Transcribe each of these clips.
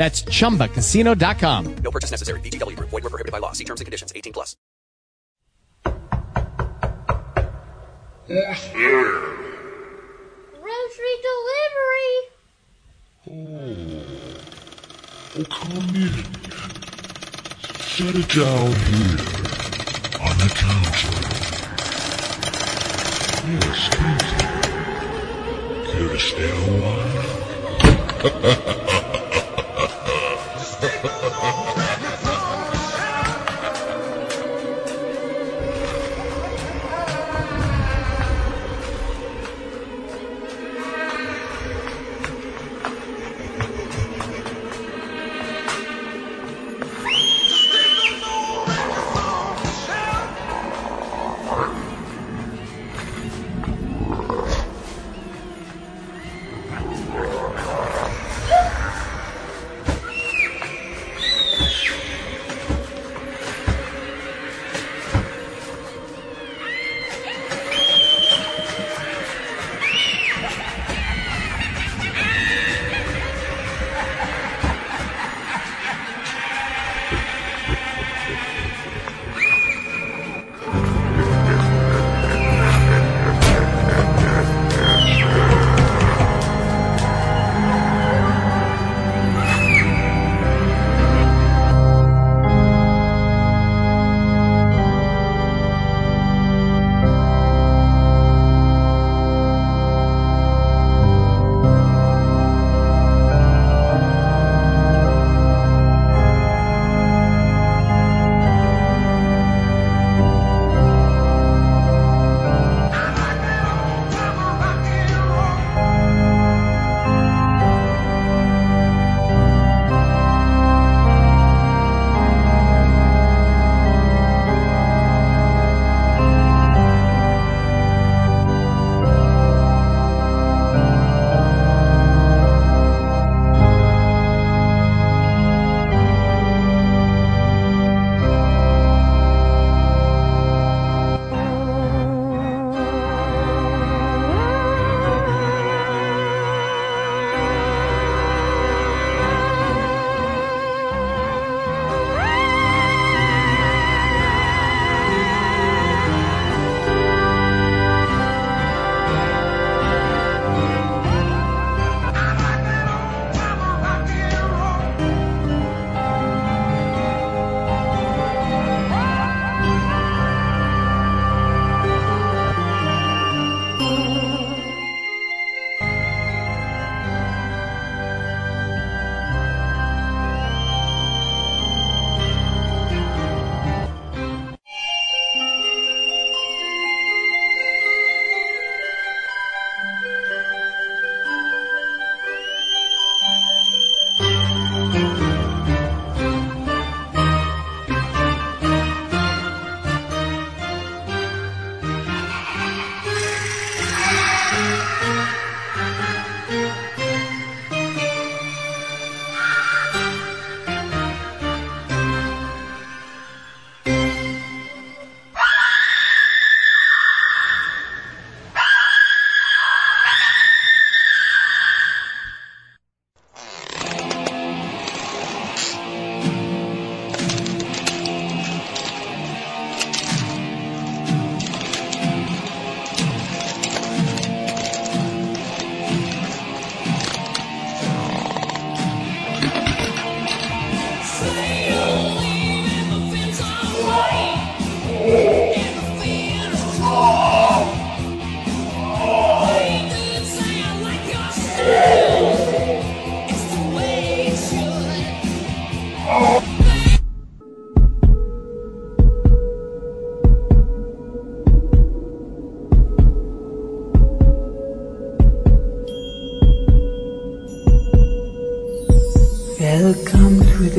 That's chumbacasino.com. No purchase necessary. VGW Group. Void were prohibited by law. See terms and conditions. 18 plus. Grocery delivery. Oh, come in. Set it down here on the counter. Yes, please. Care to stay a while?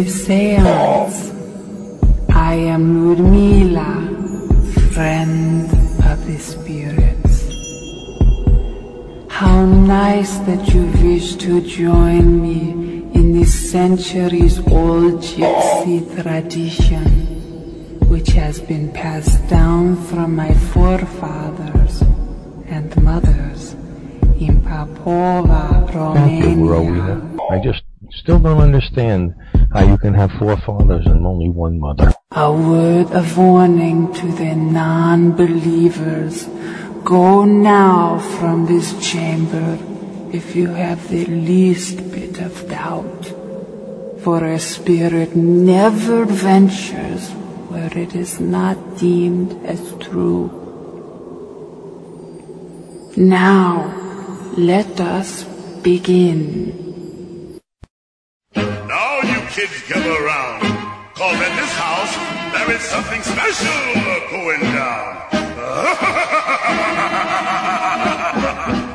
seance. I am Urmila, friend of the spirits. How nice that you wish to join me in this centuries old gypsy tradition, which has been passed down from my forefathers and mothers in Papova, Romania. I just still don't understand how you can have four fathers and only one mother. A word of warning to the non-believers. Go now from this chamber if you have the least bit of doubt. For a spirit never ventures where it is not deemed as true. Now, let us begin. Kids gather around. Cause at this house, there is something special going down.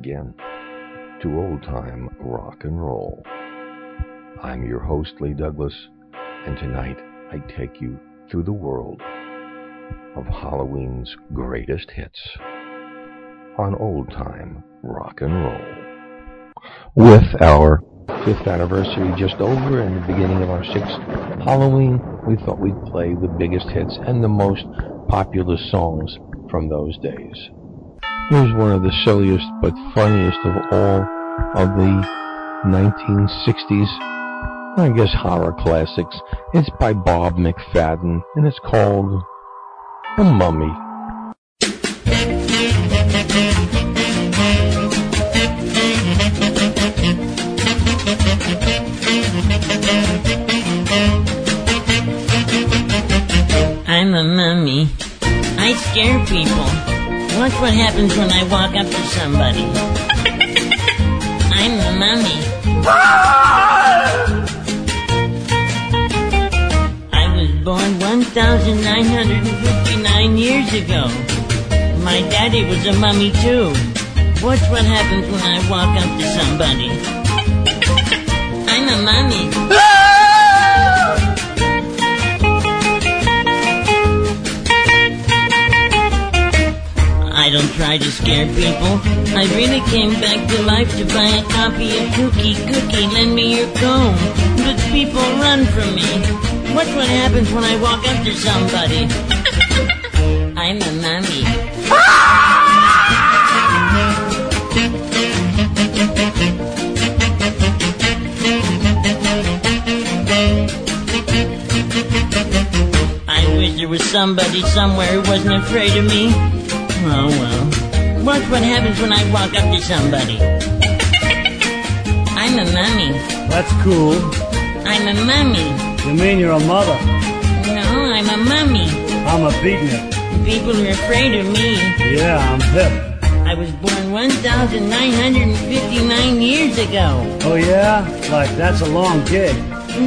again to Old Time Rock and Roll. I'm your host, Lee Douglas, and tonight I take you through the world of Halloween's greatest hits on Old Time Rock and Roll. With our fifth anniversary just over and the beginning of our sixth Halloween, we thought we'd play the biggest hits and the most popular songs from those days. Here's one of the silliest but funniest of all of the 1960s, I guess horror classics. It's by Bob McFadden and it's called The Mummy. I'm a mummy. I scare people. Watch what happens when I walk up to somebody. I'm the mummy. I was born 1,959 years ago. My daddy was a mummy too. Watch what happens when I walk up to somebody. I'm a mummy. I don't try to scare people. I really came back to life to buy a copy of Kooky Kooky. Lend me your comb. But people run from me. Watch what happens when I walk up to somebody. I'm a mummy. I wish there was somebody somewhere who wasn't afraid of me. Oh well. Watch what happens when I walk up to somebody. I'm a mummy. That's cool. I'm a mummy. You mean you're a mother? No, I'm a mummy. I'm a beatnik. People are afraid of me. Yeah, I'm hip. I was born 1,959 years ago. Oh yeah? Like that's a long gig.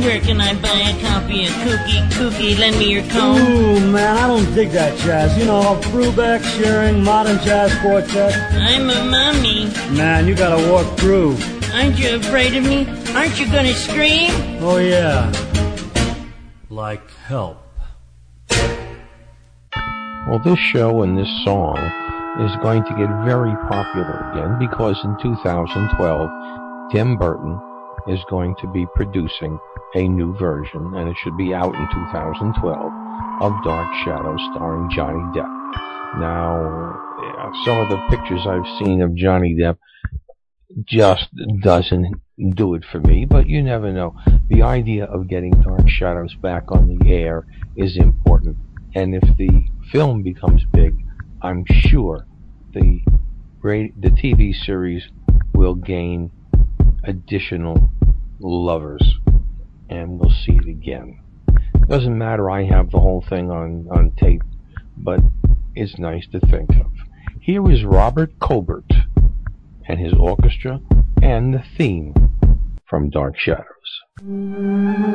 Where can I buy a copy of Kooky Kooky? Lend me your comb. Ooh, man, I don't dig that jazz. You know, Brubeck, Shearing, Modern Jazz Quartet. I'm a mummy. Man, you gotta walk through. Aren't you afraid of me? Aren't you gonna scream? Oh yeah. Like help. Well, this show and this song is going to get very popular again because in 2012, Tim Burton is going to be producing a new version, and it should be out in 2012, of Dark Shadows starring Johnny Depp. Now, yeah, some of the pictures I've seen of Johnny Depp just doesn't do it for me, but you never know. The idea of getting Dark Shadows back on the air is important, and if the film becomes big, I'm sure the the TV series will gain additional lovers, and we'll see it again. Doesn't matter. I have the whole thing on on tape, but it's nice to think of. Here is Robert Cobert and his orchestra and the theme from Dark Shadows.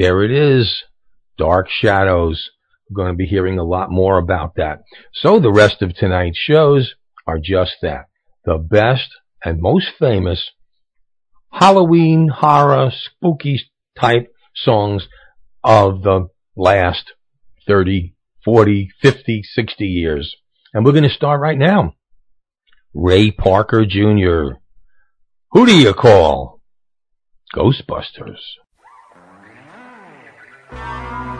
There it is. Dark Shadows. We're going to be hearing a lot more about that. So the rest of tonight's shows are just that. The best and most famous Halloween, horror, spooky type songs of the last 30, 40, 50, 60 years. And we're going to start right now. Ray Parker Jr. Who do you call? Ghostbusters. Something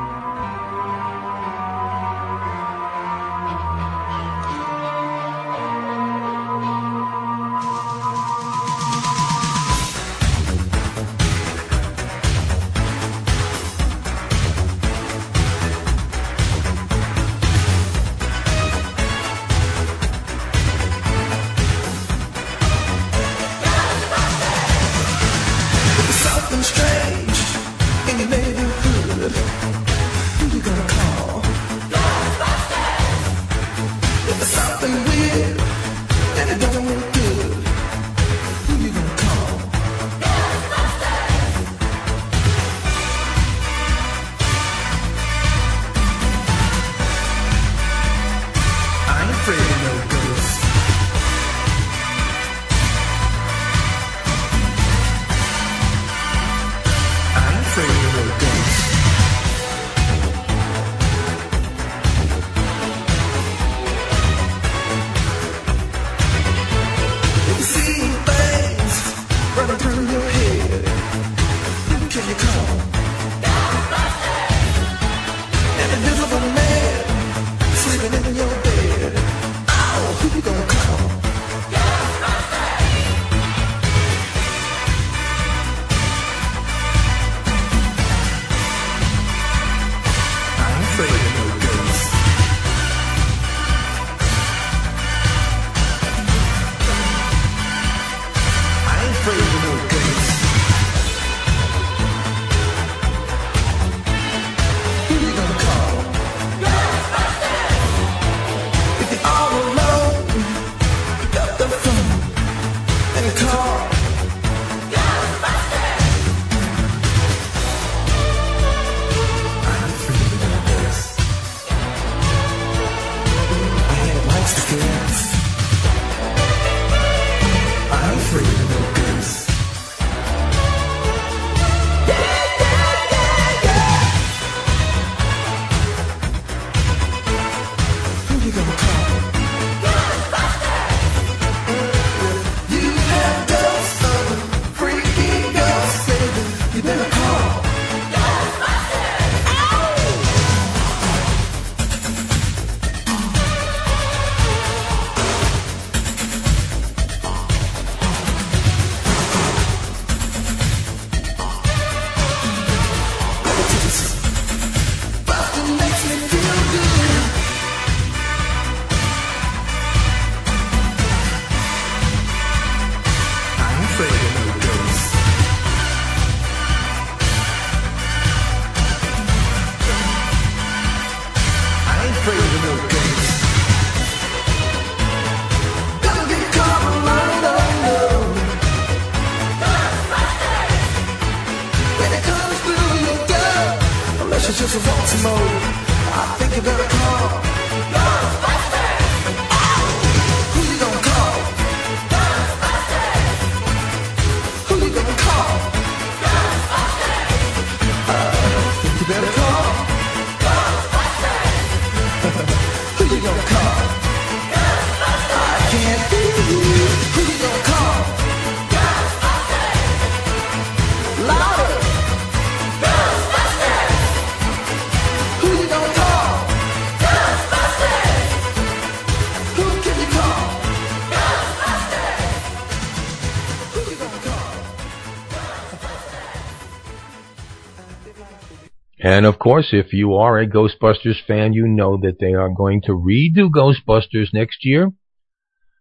And of course, if you are a Ghostbusters fan, you know that they are going to redo Ghostbusters next year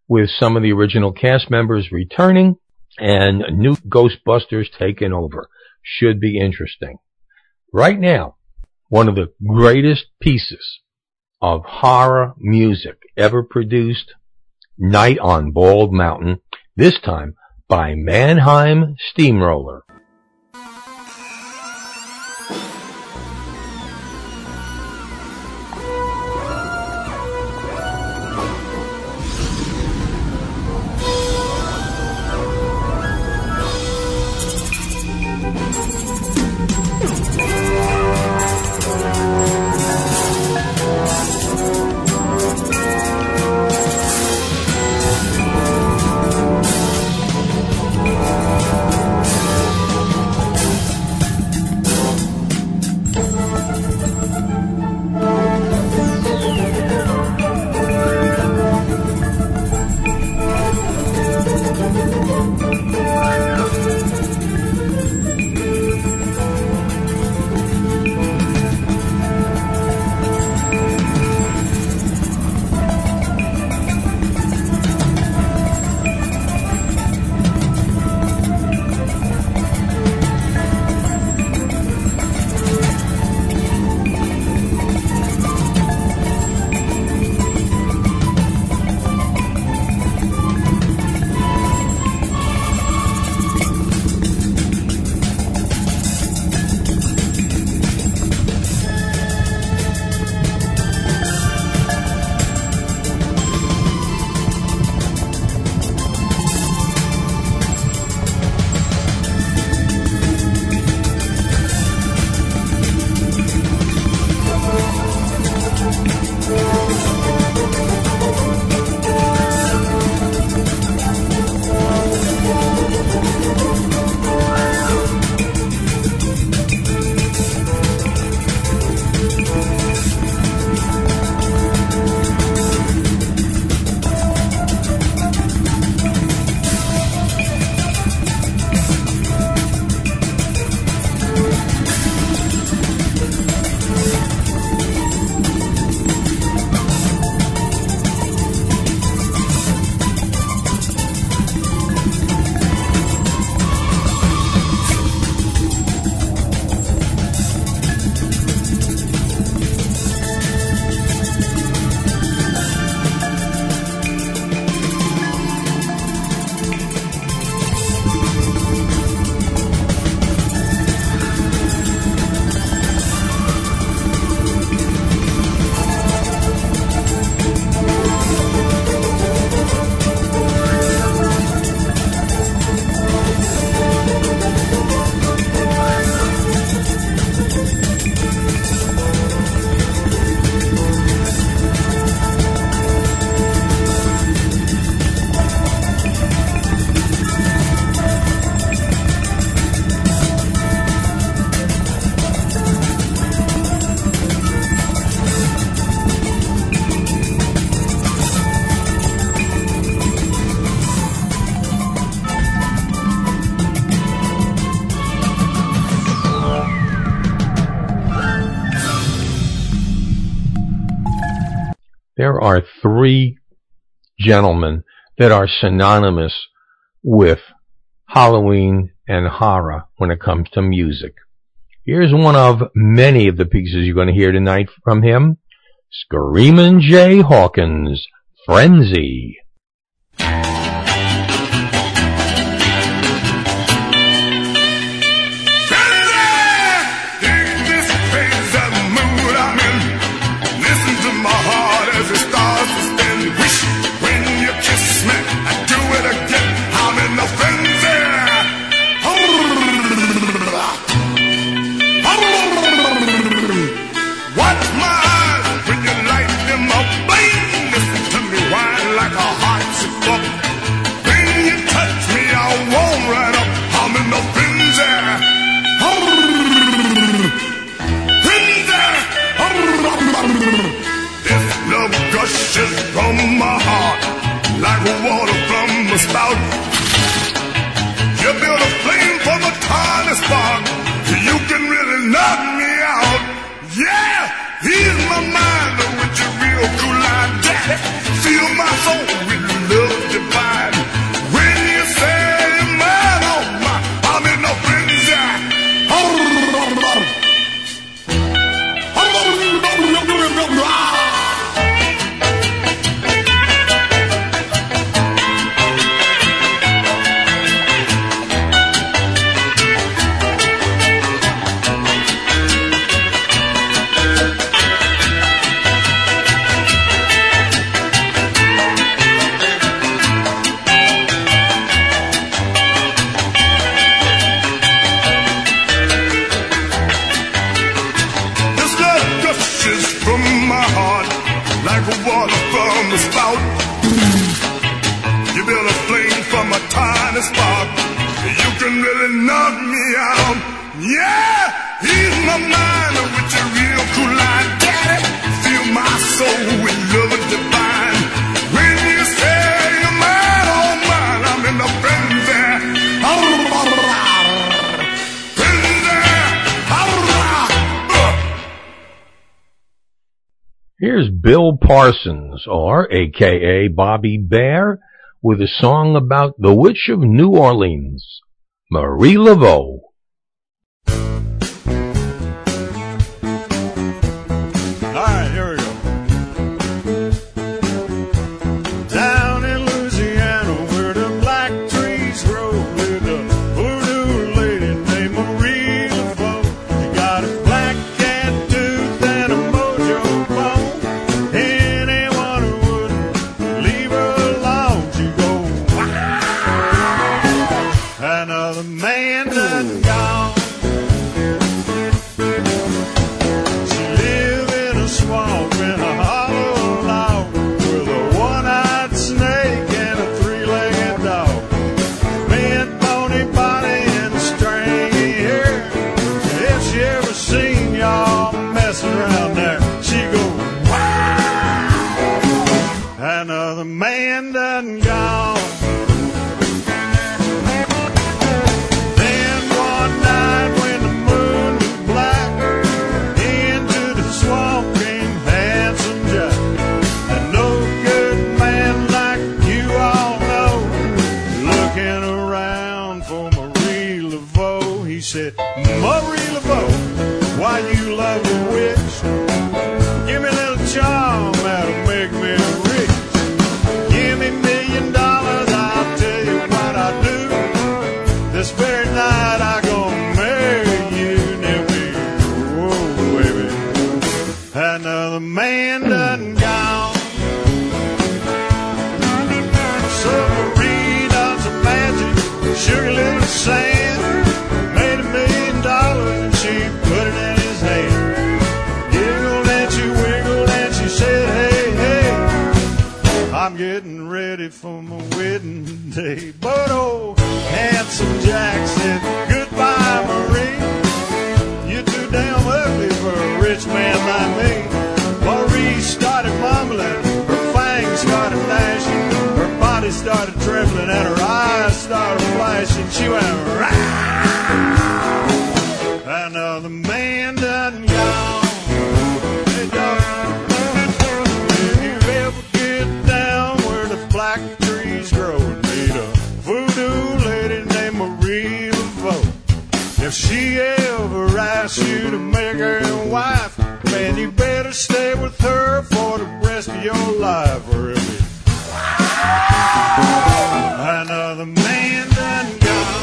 with some of the original cast members returning and new Ghostbusters taking over. Should be interesting. Right now, one of the greatest pieces of horror music ever produced, Night on Bald Mountain, this time by Mannheim Steamroller. three gentlemen that are synonymous with Halloween and horror when it comes to music. Here's one of many of the pieces you're going to hear tonight from him. Screamin' Jay Hawkins, Frenzy. wall Yeah, he's my with real cool line, daddy. My soul with love and divine. When you say oh I'm in a frenzy. Here's Bill Parsons, or AKA Bobby Bare, with a song about the Witch of New Orleans, Marie Laveau. started trembling and her eyes started flashing. She went, Rah! And know the man done gone. Hey, dog, if you ever get down where the black trees grow, meet a voodoo lady named Marie Laveau. If she ever asks you to make her your wife, man, you better stay with her for the rest of your life, or really another man done gone.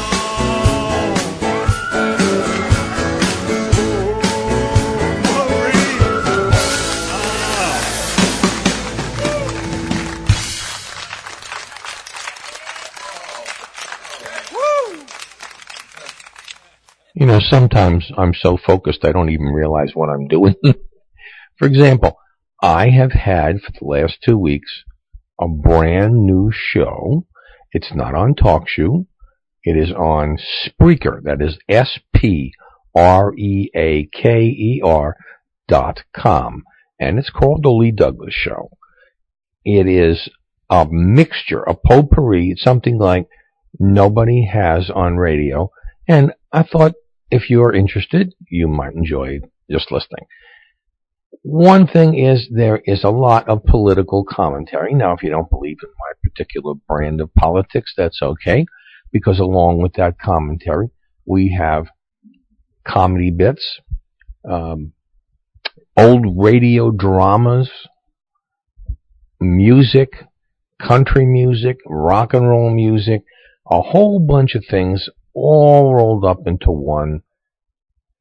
You know, sometimes I'm so focused I don't even realize what I'm doing. for example, I have had for the last two weeks a brand new show. It's not on TalkShoe. It is on Spreaker. That is S-P-R-E-A-K-E-R dot com. And it's called The Lee Douglas Show. It is a mixture, a potpourri, something like nobody has on radio. And I thought if you're interested, you might enjoy just listening. One thing is there is a lot of political commentary. Now, if you don't believe in my particular brand of politics, that's okay, because along with that commentary, we have comedy bits, um, old radio dramas, music, country music, rock and roll music, a whole bunch of things all rolled up into one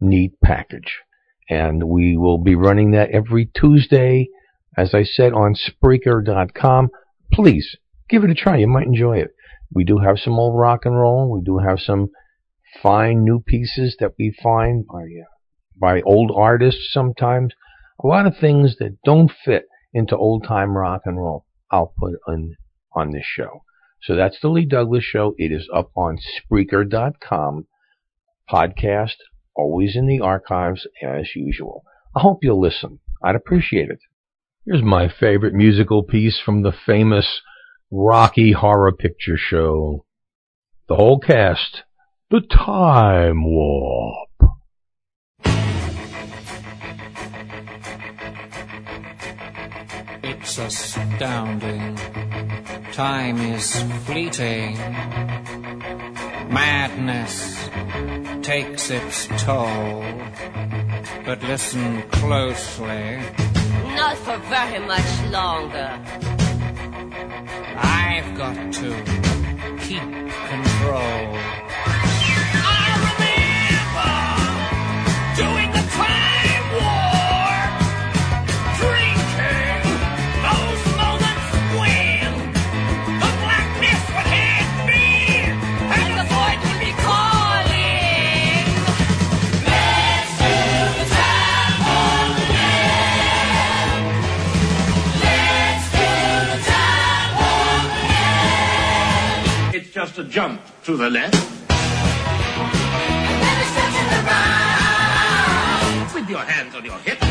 neat package. And we will be running that every Tuesday, as I said, on Spreaker.com. Please give it a try. You might enjoy it. We do have some old rock and roll. We do have some fine new pieces that we find by, uh, by old artists sometimes. A lot of things that don't fit into old time rock and roll. I'll put on, on this show. So that's the Lee Douglas Show. It is up on Spreaker.com. Podcast, always in the archives as usual. I hope you'll listen. I'd appreciate it. Here's my favorite musical piece from the famous Rocky Horror Picture Show. The whole cast, The Time Warp. It's astounding. Time is fleeting. Madness takes its toll. But listen closely. Not for very much longer. I've got to keep control. Again. It's just a jump to the left. With your hands on your hips.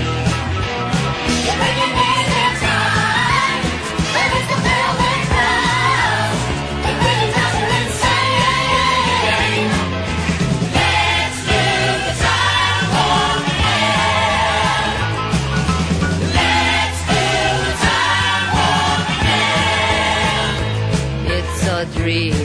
It's so dreamy. Oh,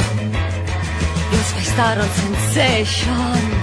Out on sensation.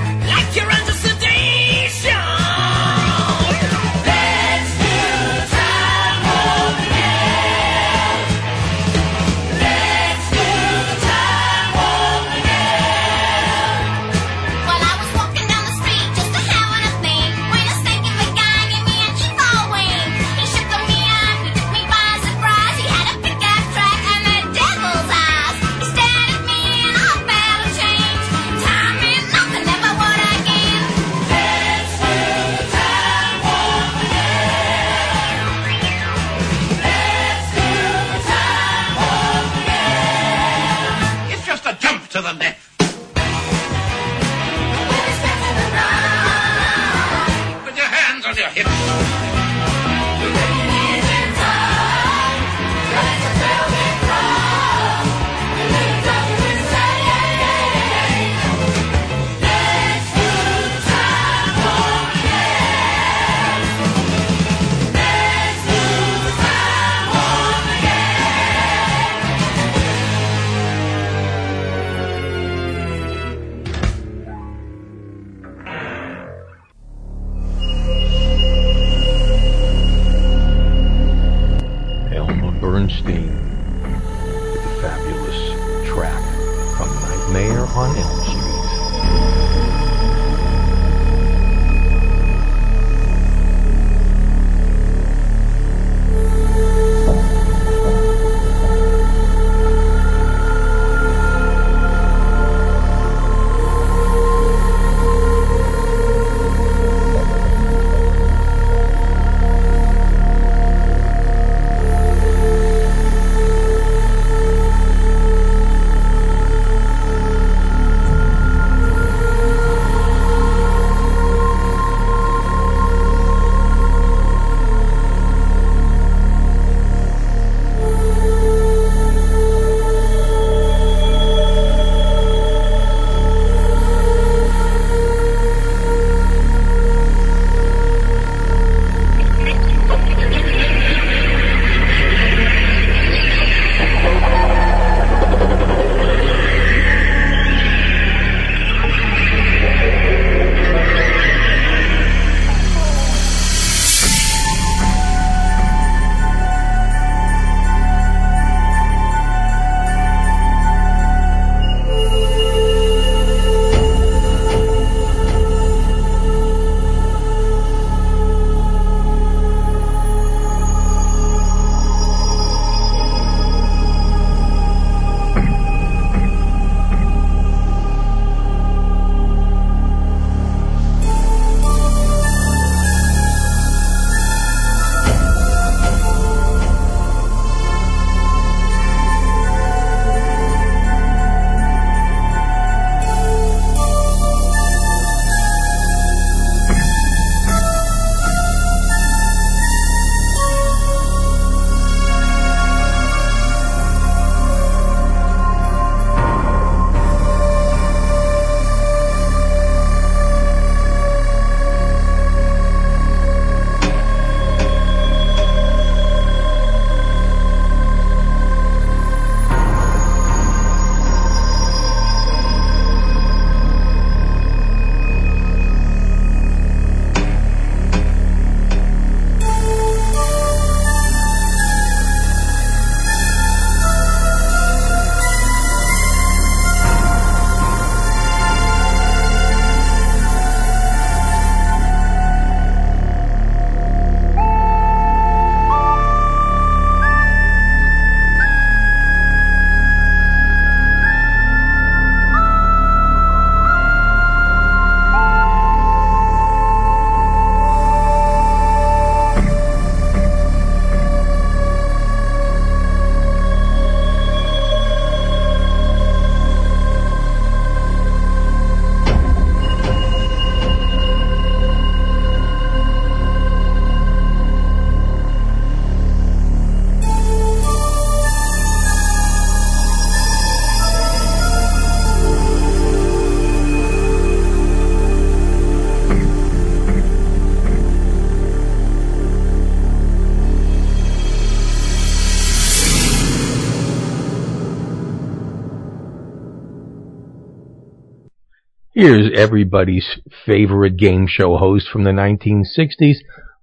Everybody's favorite game show host from the 1960s,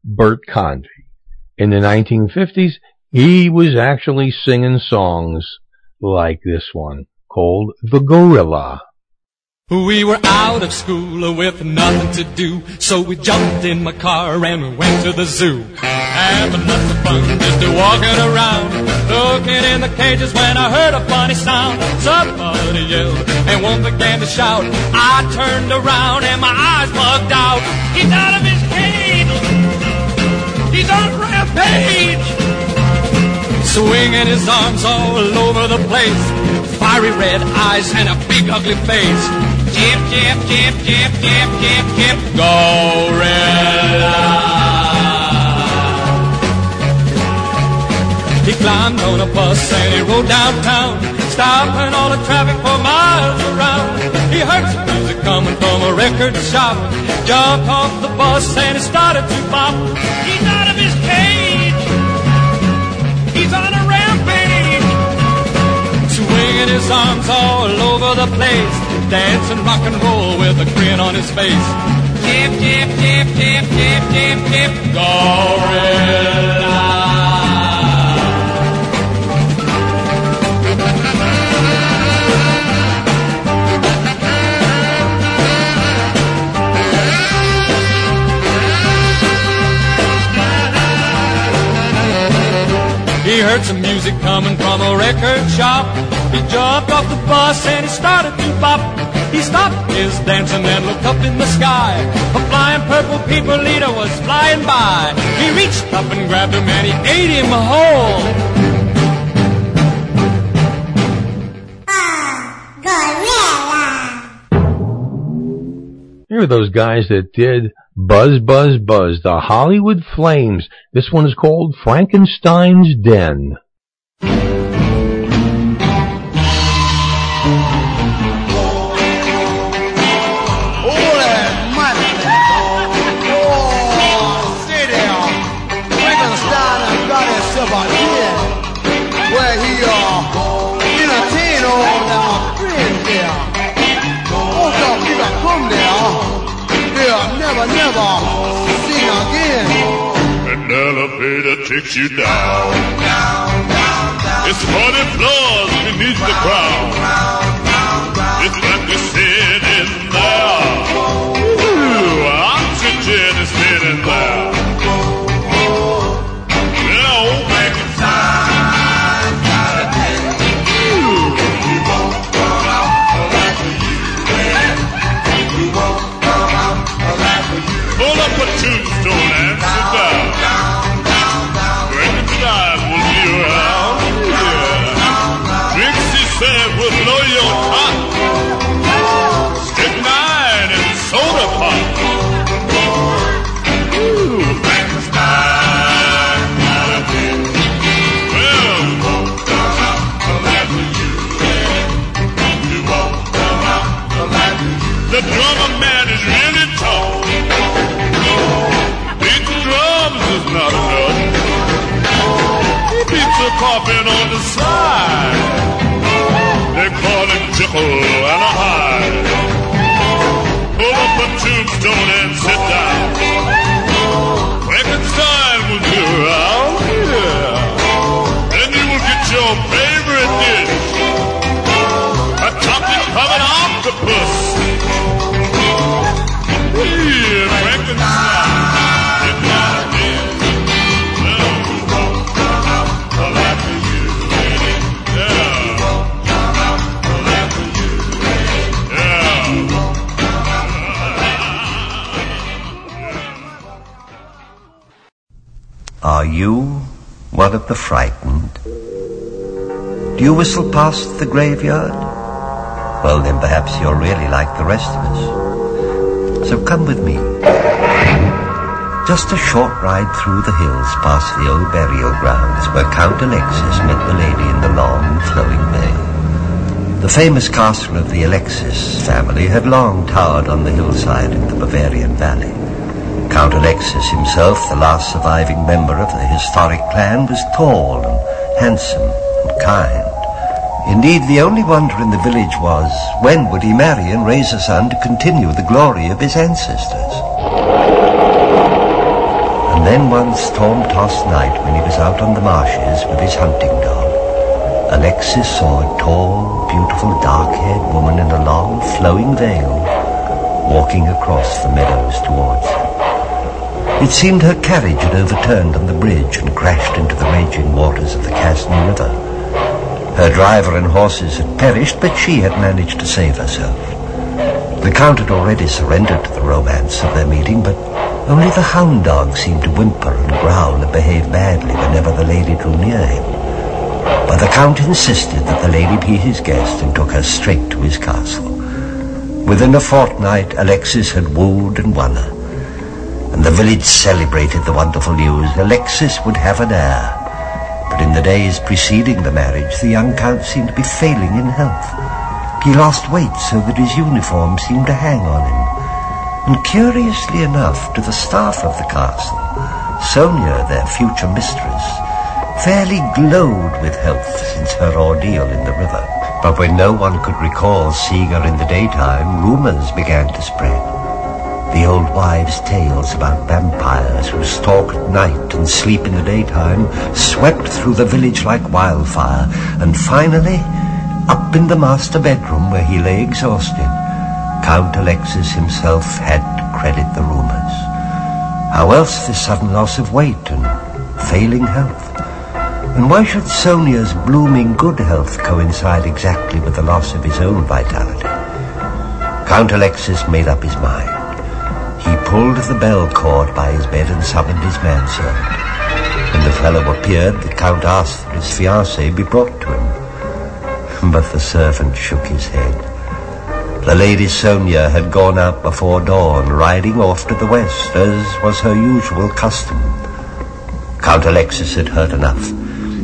Bert Convy. In the 1950s, he was actually singing songs like this one called The Gorilla. We were out of school with nothing to do, so we jumped in my car and we went to the zoo. Having lots of fun just walking around, looking in the cages when I heard a funny sound. Somebody yelled and one began to shout. I turned around and my eyes bugged out. He's out of his cage! He's on rampage! Swinging his arms all over the place, fiery red eyes and a big ugly face. Gorilla. He climbed on a bus and he rode downtown, stopping all the traffic for miles around. He heard some music coming from a record shop, jumped off the bus and he started to pop. He's out of his cage. He's on a rampage, swinging his arms all over the place dancing rock and roll with a grin on his face. Dip, dip, dip, dip, dip, dip, dip, gorilla. He heard some music coming from a record shop. He jumped off the bus and he started to bop. He stopped his dancing and looked up in the sky. A flying purple people eater was flying by. He reached up and grabbed him and he ate him whole. Here are those guys that did Buzz Buzz Buzz, the Hollywood Flames. This one is called Frankenstein's Den. Elevator takes you down. It's 40 floors beneath the ground. It's like you're sitting there. Ooh, oxygen is sitting there. Call one of the frightened? Do you whistle past the graveyard? Well, then perhaps you're really like the rest of us. So come with me. Just a short ride through the hills past the old burial grounds where Count Alexis met the lady in the long flowing veil. The famous castle of the Alexis family had long towered on the hillside in the Bavarian valley. Count Alexis himself, the last surviving member of the historic clan, was tall and handsome and kind. Indeed, the only wonder in the village was when would he marry and raise a son to continue the glory of his ancestors. And then one storm-tossed night when he was out on the marshes with his hunting dog, Alexis saw a tall, beautiful, dark-haired woman in a long, flowing veil walking across the meadows towards him. It seemed her carriage had overturned on the bridge and crashed into the raging waters of the Casny River. Her driver and horses had perished, but she had managed to save herself. The Count had already surrendered to the romance of their meeting, but only the hound dog seemed to whimper and growl and behave badly whenever the lady drew near him. But the Count insisted that the lady be his guest and took her straight to his castle. Within a fortnight, Alexis had wooed and won her and the village celebrated the wonderful news. Alexis would have an heir, But in the days preceding the marriage, the young count seemed to be failing in health. He lost weight so that his uniform seemed to hang on him. And curiously enough, to the staff of the castle, Sonia, their future mistress, fairly glowed with health since her ordeal in the river. But when no one could recall seeing her in the daytime, rumors began to spread. The old wives' tales about vampires who stalk at night and sleep in the daytime swept through the village like wildfire, and finally, up in the master bedroom where he lay exhausted, Count Alexis himself had to credit the rumors. How else this sudden loss of weight and failing health? And why should Sonia's blooming good health coincide exactly with the loss of his own vitality? Count Alexis made up his mind. Pulled the bell cord by his bed and summoned his manservant. When the fellow appeared, the Count asked that his fiancée be brought to him. But the servant shook his head. The Lady Sonia had gone out before dawn, riding off to the west, as was her usual custom. Count Alexis had heard enough.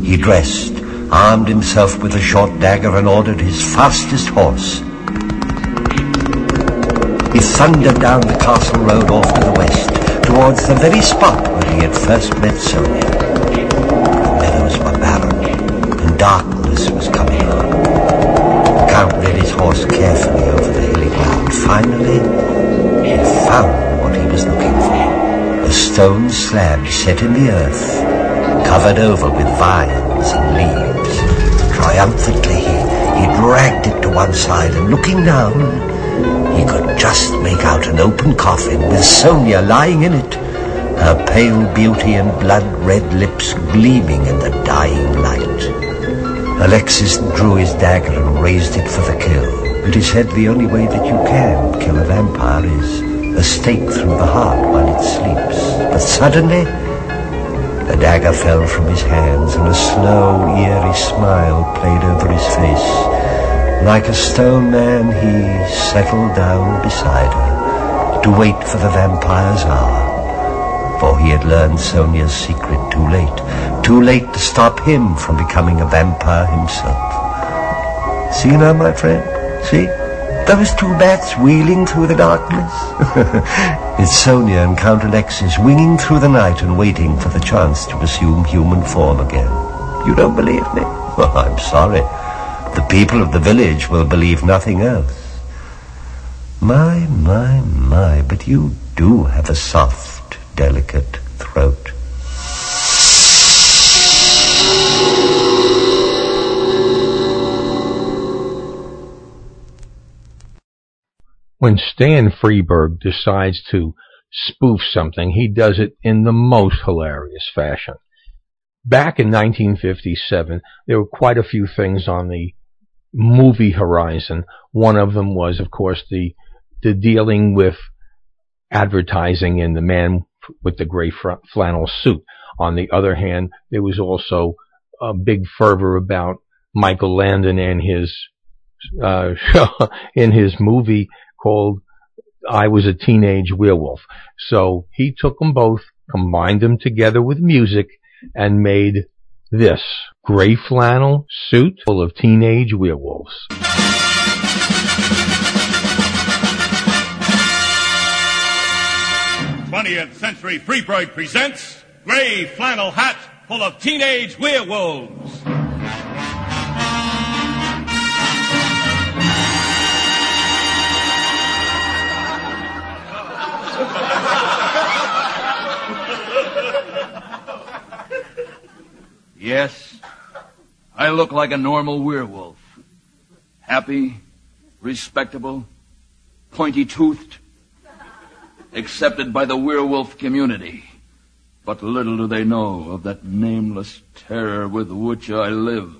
He dressed, armed himself with a short dagger, and ordered his fastest horse. Thundered down the castle road off to the west, towards the very spot where he had first met Sonia. The meadows were barren, and darkness was coming on. The Count led his horse carefully over the hilly ground. Finally, he found what he was looking for. A stone slab set in the earth, covered over with vines and leaves. Triumphantly, he, he dragged it to one side, and looking down, he could just make out an open coffin with Sonia lying in it, her pale beauty and blood-red lips gleaming in the dying light. Alexis drew his dagger and raised it for the kill. But is said the only way that you can kill a vampire is a stake through the heart while it sleeps. But suddenly, the dagger fell from his hands and a slow, eerie smile played over his face. Like a stone man, he settled down beside her to wait for the vampire's hour. For he had learned Sonia's secret too late. Too late to stop him from becoming a vampire himself. See now, my friend? See? Those two bats wheeling through the darkness? it's Sonia and Count Alexis winging through the night and waiting for the chance to assume human form again. You don't believe me? Well, I'm sorry. The people of the village will believe nothing else. My, my, my, but you do have a soft, delicate throat. When Stan Freberg decides to spoof something, he does it in the most hilarious fashion. Back in 1957, there were quite a few things on the movie horizon. One of them was, of course, the the dealing with advertising and the man with the gray flannel suit. On the other hand, there was also a big fervor about Michael Landon and his uh, show in his movie called I Was a Teenage Werewolf. So he took them both, combined them together with music, and made this gray flannel suit full of teenage werewolves. 20th Century Freberg presents Gray Flannel Hat full of teenage werewolves. Yes, I look like a normal werewolf. Happy, respectable, pointy toothed, accepted by the werewolf community. But little do they know of that nameless terror with which I live.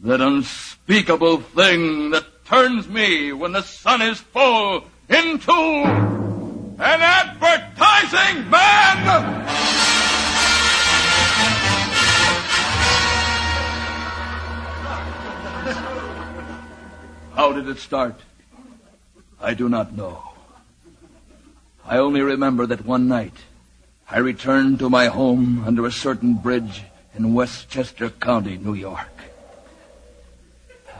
That unspeakable thing that turns me when the sun is full into an advertising man! How did it start? I do not know. I only remember that one night I returned to my home under a certain bridge in Westchester County, New York.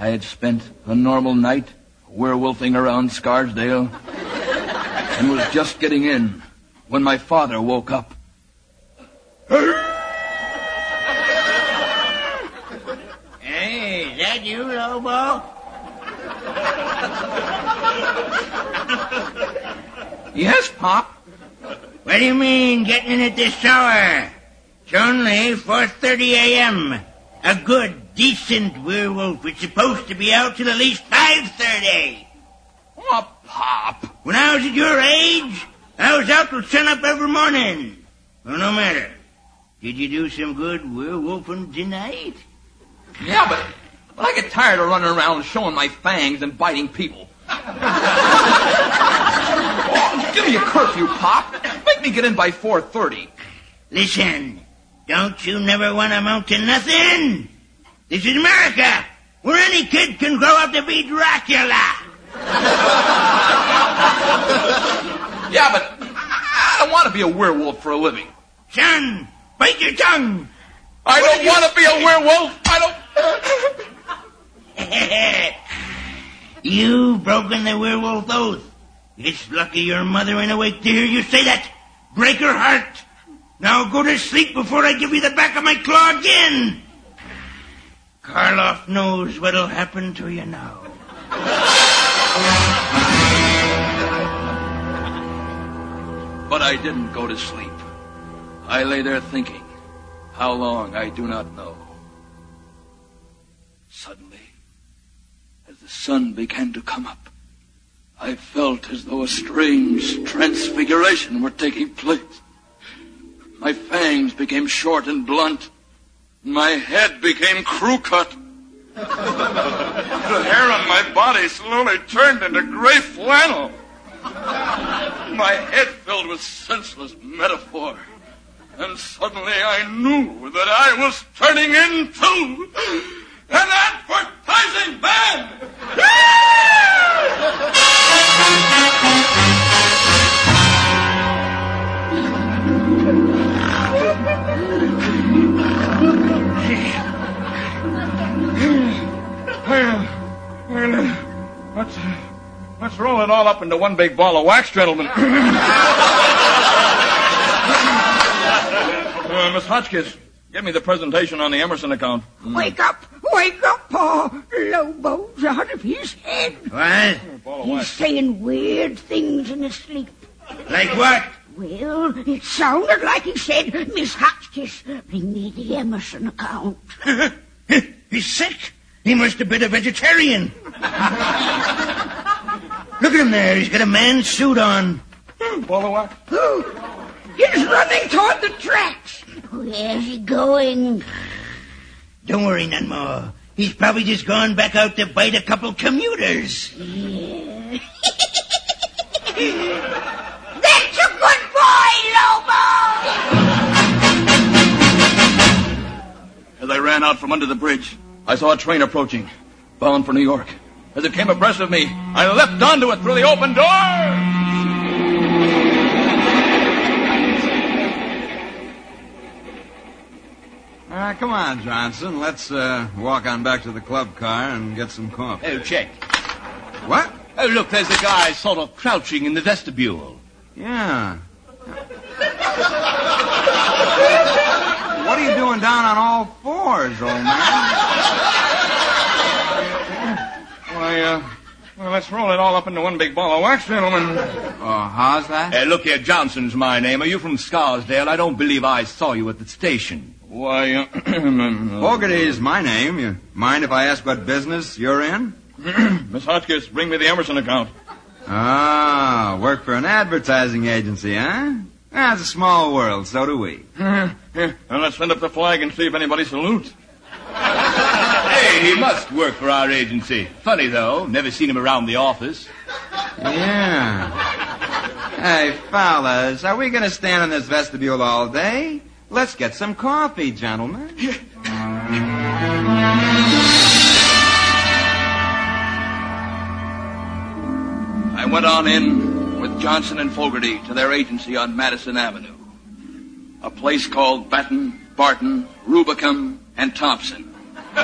I had spent a normal night werewolfing around Scarsdale and was just getting in when my father woke up. Hey, is that you, Lobo? Yes, Pop. What do you mean, getting in at this hour? It's only 4.30 a.m. A good, decent werewolf is supposed to be out till at least 5.30. Oh, Pop. When I was at your age, I was out till sunup every morning. Well, no matter. Did you do some good werewolfing tonight? Yeah, but, but I get tired of running around showing my fangs and biting people. Oh, give me a curfew, Pop. Make me get in by 4.30. Listen, don't you never want to amount to nothing? This is America, where any kid can grow up to be Dracula. Yeah, but I don't want to be a werewolf for a living. Son, bite your tongue. I What don't want to be a werewolf. I don't. You've broken the werewolf oath. It's lucky your mother ain't awake to hear you say that. Break her heart. Now go to sleep before I give you the back of my claw again. Karloff knows what'll happen to you now. But I didn't go to sleep. I lay there thinking. How long, I do not know. Suddenly, the sun began to come up, I felt as though a strange transfiguration were taking place. My fangs became short and blunt. My head became crew cut. the hair on my body slowly turned into gray flannel. My head filled with senseless metaphor. And suddenly I knew that I was turning into an advertising man! Let's, let's roll it all up into one big ball of wax, gentlemen. Uh, Miss Hotchkiss, give me the presentation on the Emerson account. Wake up! Wake up, Paul! Lobo's out of his head. What? He's saying weird things in his sleep. Like what? Well, it sounded like he said, Miss Hotchkiss, bring me the Emerson account. He's sick. He must have been a vegetarian. Look at him there. He's got a man's suit on. Ball of wax? He's running toward the tracks. Where's he going? Don't worry none more. He's probably just gone back out to bite a couple commuters. Yeah. That's a good boy, Lobo! As I ran out from under the bridge, I saw a train approaching, bound for New York. As it came abreast of me, I leapt onto it through the open door. Right, come on, Johnson. Let's uh, walk on back to the club car and get some coffee. Oh, check. What? Oh, look, there's a guy sort of crouching in the vestibule. Yeah. what are you doing down on all fours, old man? Why, uh, well, let's roll it all up into one big ball of wax, gentlemen. Oh, how's that? Hey, look here, Johnson's my name. Are you from Scarsdale? I don't believe I saw you at the station. Why, uh, Fogarty's my name. You mind if I ask what business you're in? Miss Hotchkiss, bring me the Emerson account. Ah, work for an advertising agency, huh? That's a small world, so do we. Here, and let's send up the flag and see if anybody salutes. Hey, he must work for our agency. Funny, though. Never seen him around the office. Yeah. Hey, fellas, are we gonna stand in this vestibule all day? Let's get some coffee, gentlemen. I went on in with Johnson and Fogarty to their agency on Madison Avenue. A place called Batten Barton, Rubicam, and Thompson.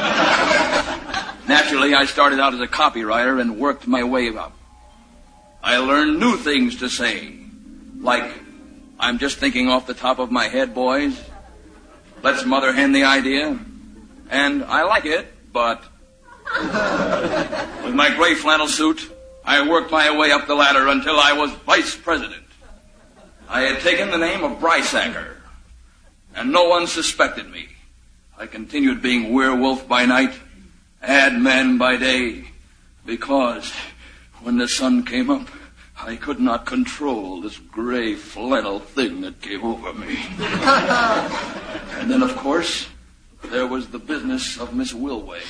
Naturally, I started out as a copywriter and worked my way up. I learned new things to say, like, I'm just thinking off the top of my head, boys. Let's mother hen the idea. And I like it, but with my gray flannel suit, I worked my way up the ladder until I was vice president. I had taken the name of Brysacker, and no one suspected me. I continued being werewolf by night, ad man by day, because when the sun came up, I could not control this gray flannel thing that came over me. and then, of course, there was the business of Miss Wilway.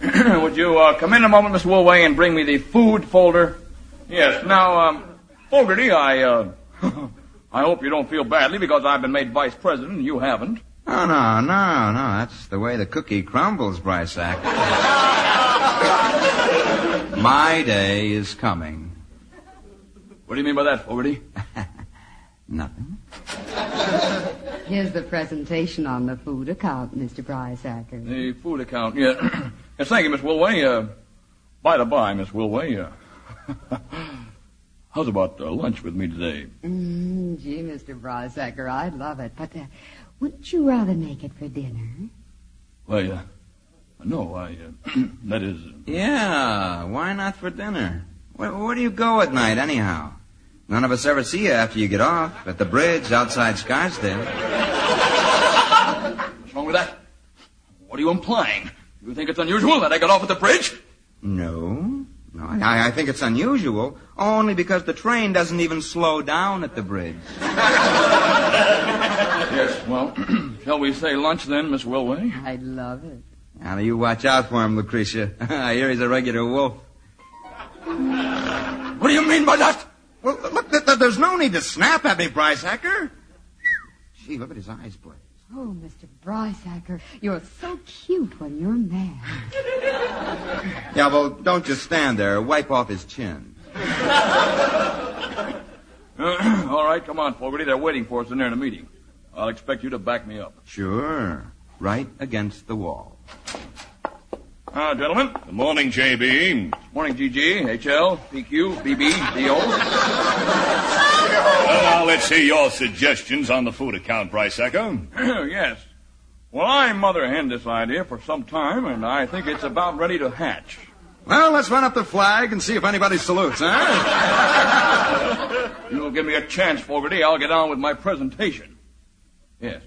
Would you uh, come in a moment, Miss Wilway, and bring me the food folder? Yes. Now, um, Fogarty, I, uh, I hope you don't feel badly because I've been made vice president and you haven't. Oh, no, no, no. That's the way the cookie crumbles, Brysack. My day is coming. What do you mean by that, Fogarty? Nothing. Here's the presentation on the food account, Mr. Brysacker. The food account, yeah. yes, thank you, Miss Wilway. Uh, by the by, Miss Wilway, uh, how's about uh, lunch with me today? Mm, gee, Mr. Brysacker, I'd love it. But uh, wouldn't you rather make it for dinner? Well, uh, no, I, uh, that is, Yeah, why not for dinner? Where, where do you go at night, anyhow? None of us ever see you after you get off at the bridge outside Scarsdale. what's wrong with that? What are you implying? You think it's unusual that I got off at the bridge? No, no, I, I think it's unusual only because the train doesn't even slow down at the bridge. Yes, well, shall we say lunch then, Miss Wilway? I'd love it. Now you watch out for him, Lucretia. I hear he's a regular wolf. What do you mean by that? Well, look, th- th- there's no need to snap at me, Bryce Hacker. Gee, look at his eyes, boy. Oh, Mr. Brysacker, you're so cute when you're mad. Yeah, well, don't just stand there. Wipe off his chin. Uh, all right, come on, Fogarty. They're waiting for us in there in a meeting. I'll expect you to back me up. Sure. Right against the wall. Ah, gentlemen. Good morning, JB. Morning, GG, HL, PQ, BB, DO. Well, now let's hear your suggestions on the food account, Brysacker. yes. Well, I mother hen this idea for some time, and I think it's about ready to hatch. Well, let's run up the flag and see if anybody salutes, huh? You'll give me a chance, Fogarty. I'll get on with my presentation. Yes.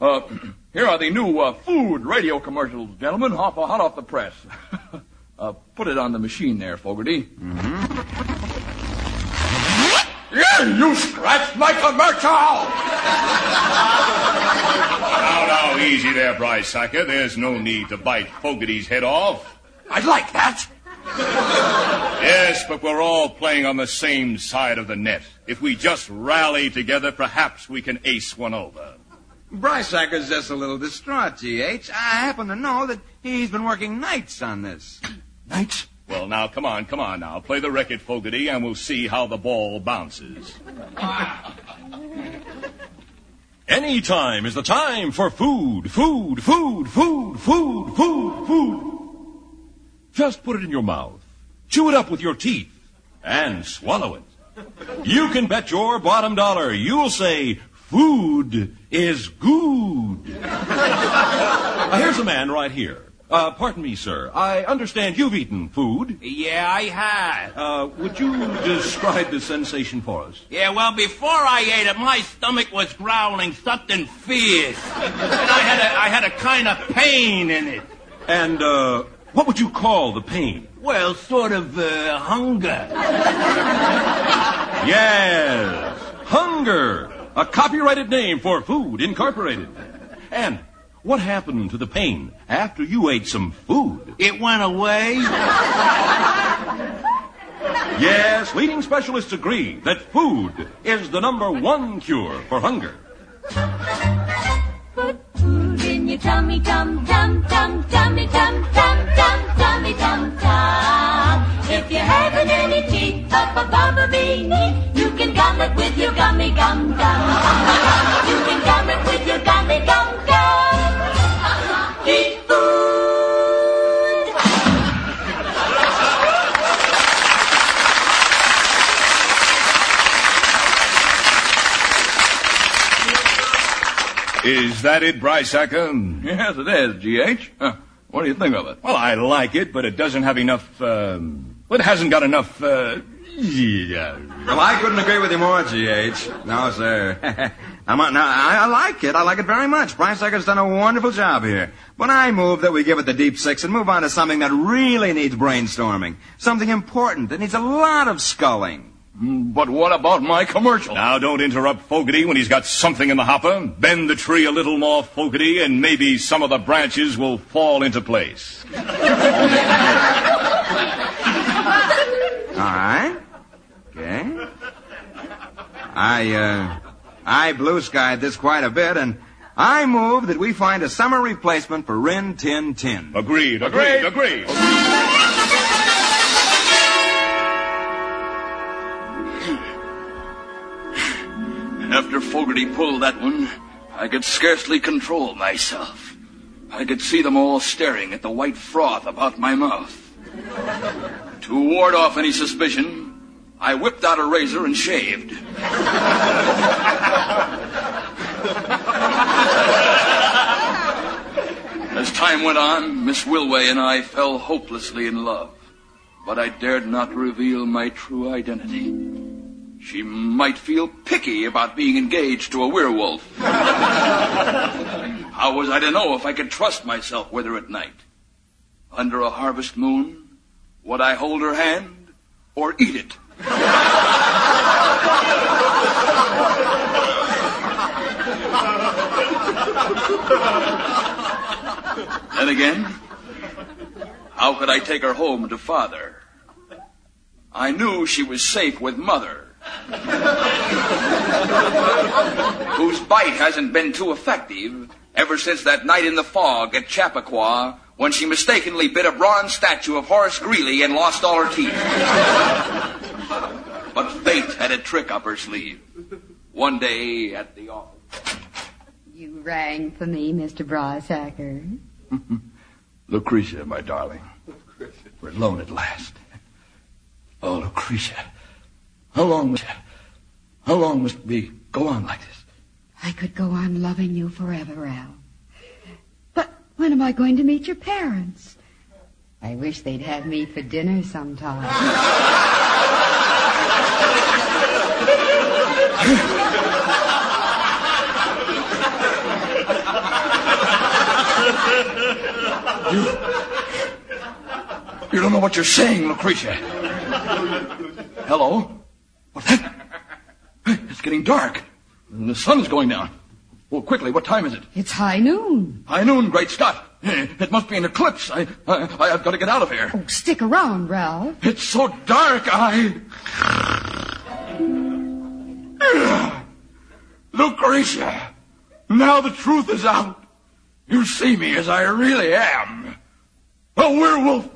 Uh, here are the new uh, food radio commercials, gentlemen, hot, hot off the press. uh, put it on the machine there, Fogarty. Mm-hmm. Yeah, you scratched my commercial! Now, now, easy there, Brysacker. There's no need to bite Fogarty's head off. I'd like that. Yes, but we're all playing on the same side of the net. If we just rally together, perhaps we can ace one over. Brysacker's just a little distraught, G.H. I happen to know that he's been working nights on this. Nights? Well, now, come on, come on now. Play the record, Fogarty, and we'll see how the ball bounces. Any time is the time for food, food, food, food, food, food, food. Just put it in your mouth, chew it up with your teeth, and swallow it. You can bet your bottom dollar you'll say, food is good. Now, here's a man right here. Uh, pardon me, sir. I understand you've eaten food. Yeah, I had. Uh, would you describe the sensation for us? Yeah, well, before I ate it, my stomach was growling something fierce. And I had a, I had a kind of pain in it. And, uh, what would you call the pain? Well, sort of, uh, hunger. Yes, hunger. A copyrighted name for Food Incorporated. And what happened to the pain after you ate some food? It went away. Yes, leading specialists agree that food is the number one cure for hunger. Put food in your tummy, tum, tum, tum, tummy, tum, tum, tum, tummy, tum, tum. If you're having any teeth up above a beanie, you can gum it with your gummy gum gum. You can gum it with your gummy gum gum. Eat food. Is that it, Brysacker? Yes, it is, G.H. What do you think of it? Well, I like it, but it doesn't have enough. Um, it hasn't got enough. Uh, yeah. Well, I couldn't agree with you more, G.H. No, sir. I'm not, now, I, I like it. I like it very much. Brian Sucker's done a wonderful job here. But I move that we give it the deep six and move on to something that really needs brainstorming. Something important that needs a lot of sculling. Mm, but what about my commercial? Now, don't interrupt Fogarty when he's got something in the hopper. Bend the tree a little more, Fogarty, and maybe some of the branches will fall into place. All right. Okay. I, uh, I blue skied this quite a bit, and I move that we find a summer replacement for Rin Tin Tin. Agreed, agreed, agreed. After Fogarty pulled that one, I could scarcely control myself. I could see them all staring at the white froth about my mouth. To ward off any suspicion, I whipped out a razor and shaved. As time went on, Miss Wilway and I fell hopelessly in love, but I dared not reveal my true identity. She might feel picky about being engaged to a werewolf. How was I to know if I could trust myself with her at night? Under a harvest moon, would I hold her hand or eat it? Then again, how could I take her home to father? I knew she was safe with mother, whose bite hasn't been too effective ever since that night in the fog at Chappaqua when she mistakenly bit a bronze statue of Horace Greeley and lost all her teeth. But fate had a trick up her sleeve. One day at the office. You rang for me, Mr. Brysacker. Lucretia, my darling. Lucretia. We're alone at last. Oh, Lucretia. How long must, how long must we go on like this? I could go on loving you forever, Al. But when am I going to meet your parents? I wish they'd have me for dinner sometime. You don't know what you're saying, Lucretia. Hello? What's that? It's getting dark. And the sun is going down. Well, quickly, what time is it? It's high noon. High noon, great Scott. It must be an eclipse. I, I, I've got to get out of here. Oh, stick around, Ralph. It's so dark, I. Lucretia, now the truth is out. You see me as I really am. A werewolf.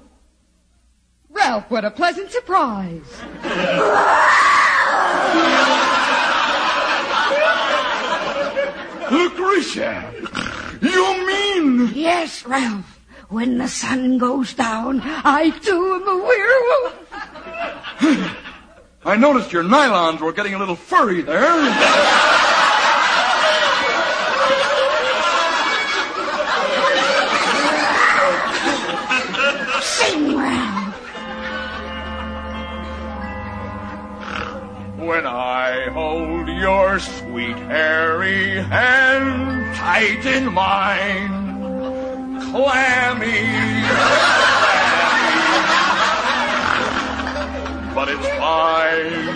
Ralph, what a pleasant surprise. Lucretia, you mean? Yes, Ralph. When the sun goes down, I too am a werewolf. I noticed your nylons were getting a little furry there. Sing, Ralph. When I hold your sweet hairy hand tight in mine, clammy, But it's fine.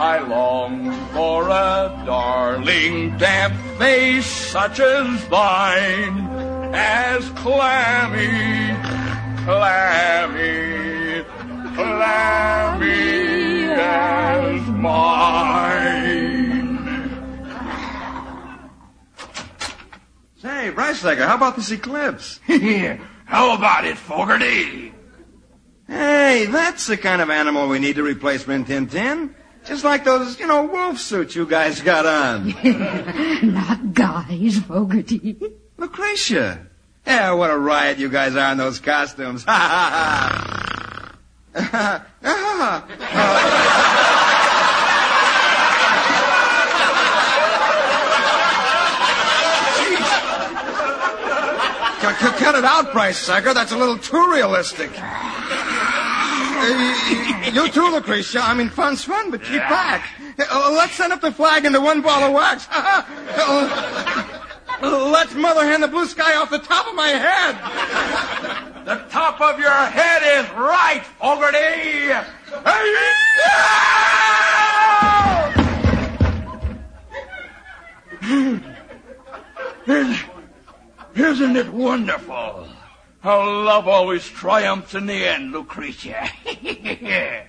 I long for a darling damp face such as thine, as clammy, clammy, clammy as mine. Say, Brysacker, how about this eclipse? How about it, Fogarty? Hey, that's the kind of animal we need to replace Rin Tin Tin. Just like those, you know, wolf suits you guys got on. Not guys, Fogarty. Lucretia. Yeah, what a riot you guys are in those costumes. Ha ha ha. Ah, cut it out, Brysacker. That's a little too realistic. Uh, you too, Lucretia. I mean, fun's fun, but keep back. Uh, let's send up the flag into one ball of wax. Uh, let's mother hand the blue sky off the top of my head. The top of your head is right, Fogarty! Isn't, isn't it wonderful how love always triumphs in the end, Lucretia?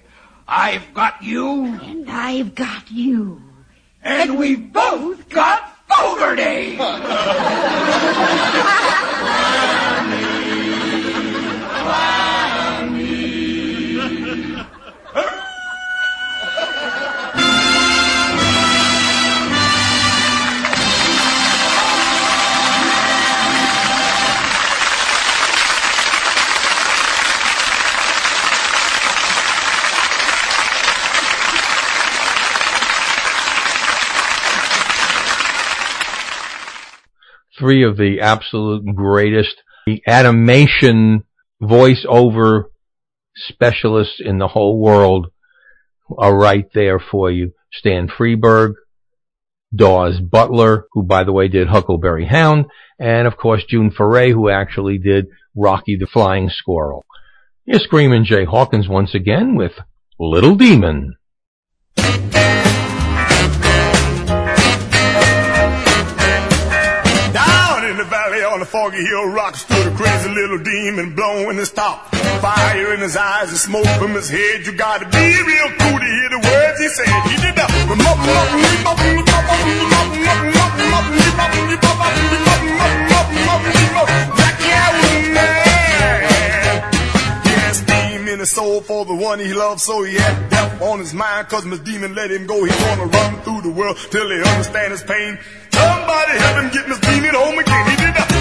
I've got you. And I've got you. And we've both got Fogarty! three of the absolute greatest animation voiceover specialists in the whole world are right there for you. Stan Freberg, Daws Butler, who by the way did Huckleberry Hound, and of course June Foray, who actually did Rocky the Flying Squirrel. You're Screamin' Jay Hawkins once again with Little Demon. Foggy hill rock stood a crazy little demon blowing his top. Fire in his eyes and smoke from his head. You gotta be real cool to hear the words he said. He did That guy was mad. He his soul for the one he loved, so he had death on his mind. Cause Miss Demon let him go. He gonna run through the world till he understand his pain. Somebody help him get Miss Demon home again. He did That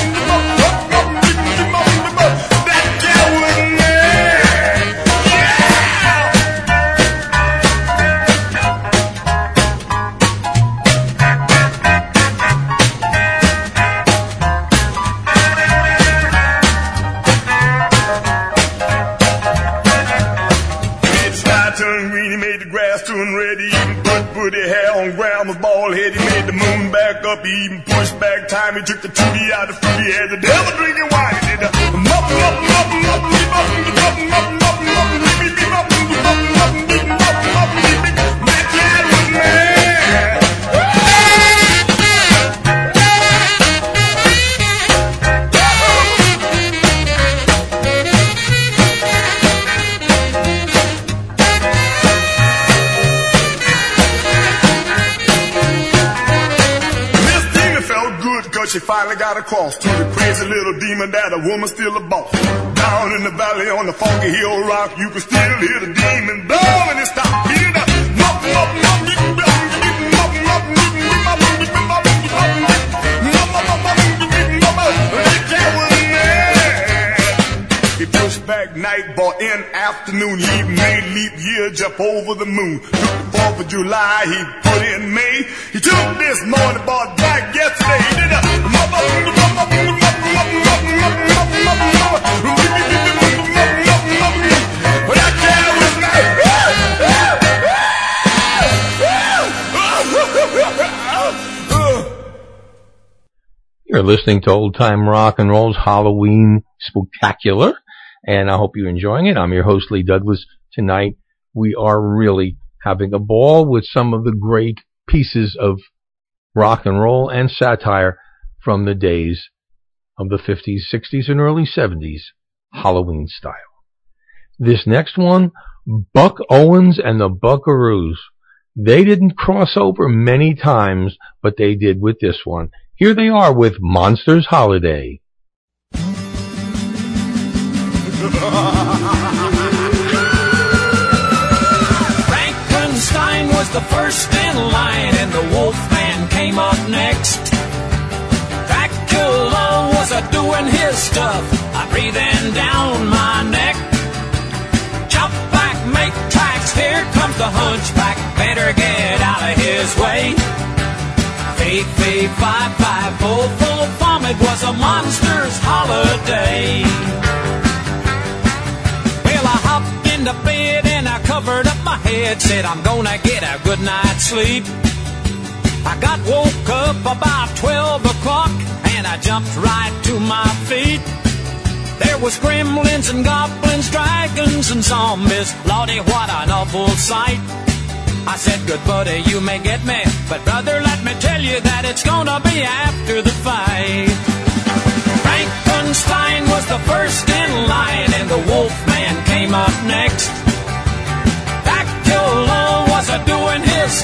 back up, he even pushed back time. He took the TV out of fruit, he had the devil drinking wine. He did the mup, finally got across to the crazy little demon that a woman's still a boss. Down in the valley on the funky hill rock, you can still hear the demon blowing his top. Hear the mup, mup, back night, bought in afternoon. Leave May, leap year, jump over the moon. Took the 4th of July, he put in May. He took this morning, bought back yesterday. He did a. You're listening to Old Time Rock and Roll's Halloween Spectacular and I hope you're enjoying it. I'm your host, Lee Douglas. Tonight, we are really having a ball with some of the great pieces of rock and roll and satire from the days of the 50s, 60s, and early 70s, Halloween style. This next one, Buck Owens and the Buckaroos. They didn't cross over many times, but they did with this one. Here they are with Monsters Holiday. Frankenstein was the first in line, and the Wolfman came up next. Dracula was a doing his stuff, a breathing down my neck. Jump back, make tracks, here comes the hunchback, better get out of his way. Fee, fee, fi, fi, fo, fo, fum, it was a monster's holiday. My head, said I'm gonna get a good night's sleep. I got woke up about 12 o'clock and I jumped right to my feet. There was gremlins and goblins, dragons and zombies. Lordy, what an awful sight. I said, good buddy, you may get me, but brother, let me tell you that it's gonna be after the fight. Frankenstein was the first in line and the Wolfman came up next.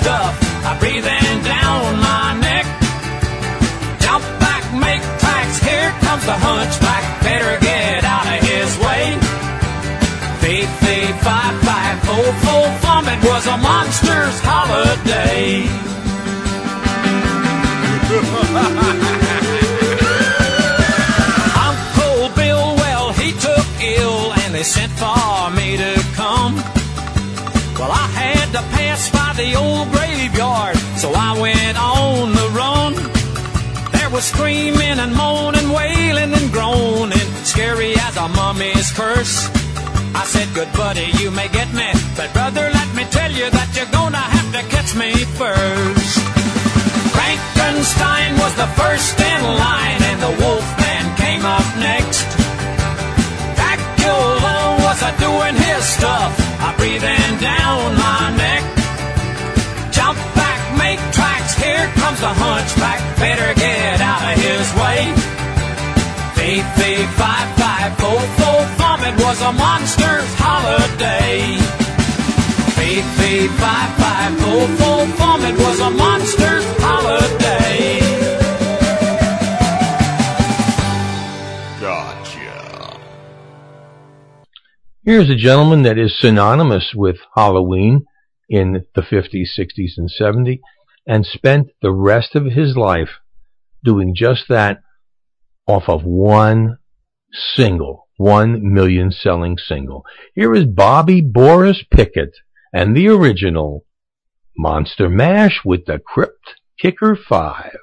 Stuff, a breathing down my neck. Jump back, make tracks, here comes the hunchback, better get out of his way. Fee, fee, fi, fi, fo, oh, fo, fum, it was a monster's holiday. the old graveyard, so I went on the run. There was screaming and moaning, wailing and groaning, scary as a mummy's curse. I said, good buddy, you may get me, but brother, let me tell you that you're gonna have to catch me first. Frankenstein was the first in line, and the Wolfman came up next. Dracula was a doing his stuff, a breathing down my neck. Comes the hunchback, better get out of his way. Fee, fee, fi, fi, fo, fo, fum, it was a monster's holiday. Fee, fee, fi, fi, fo, fo, fum, it was a monster's holiday. Gotcha. Here's a gentleman that is synonymous with Halloween in the 50s, 60s, and 70s, and spent the rest of his life doing just that off of one single, one million selling single. Here is Bobby Boris Pickett and the original Monster Mash with the Crypt Kicker 5.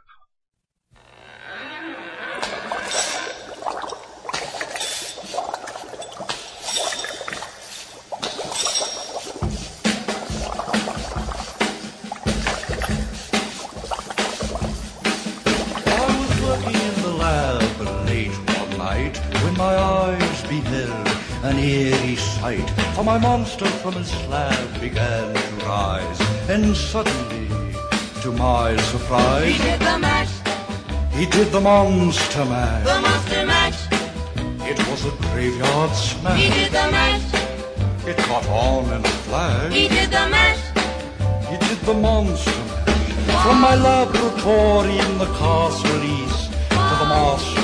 An eerie sight. For my monster from his slab began to rise, and suddenly, to my surprise, He did the mash, he did the monster mash. the monster mash. It was a graveyard smash. He did the mash, It caught on in a flash. he did the mash. He did the monster mash. From my laboratory in the castle east to the master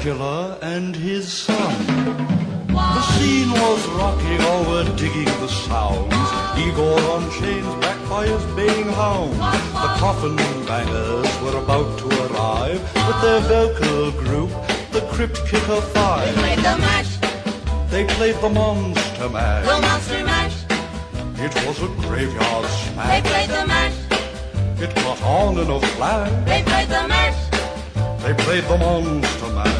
Dracula, and his son. The scene was rocking, all were digging the sounds. Igor on chains, backed by his baying hounds. The coffin bangers were about to arrive with their vocal group, the Crypt Kicker Five. They played the mash, They played the monster mash. the monster mash. It was a graveyard smash. They played the mash, It caught on in a flash. they played the mash. They played the monster mash.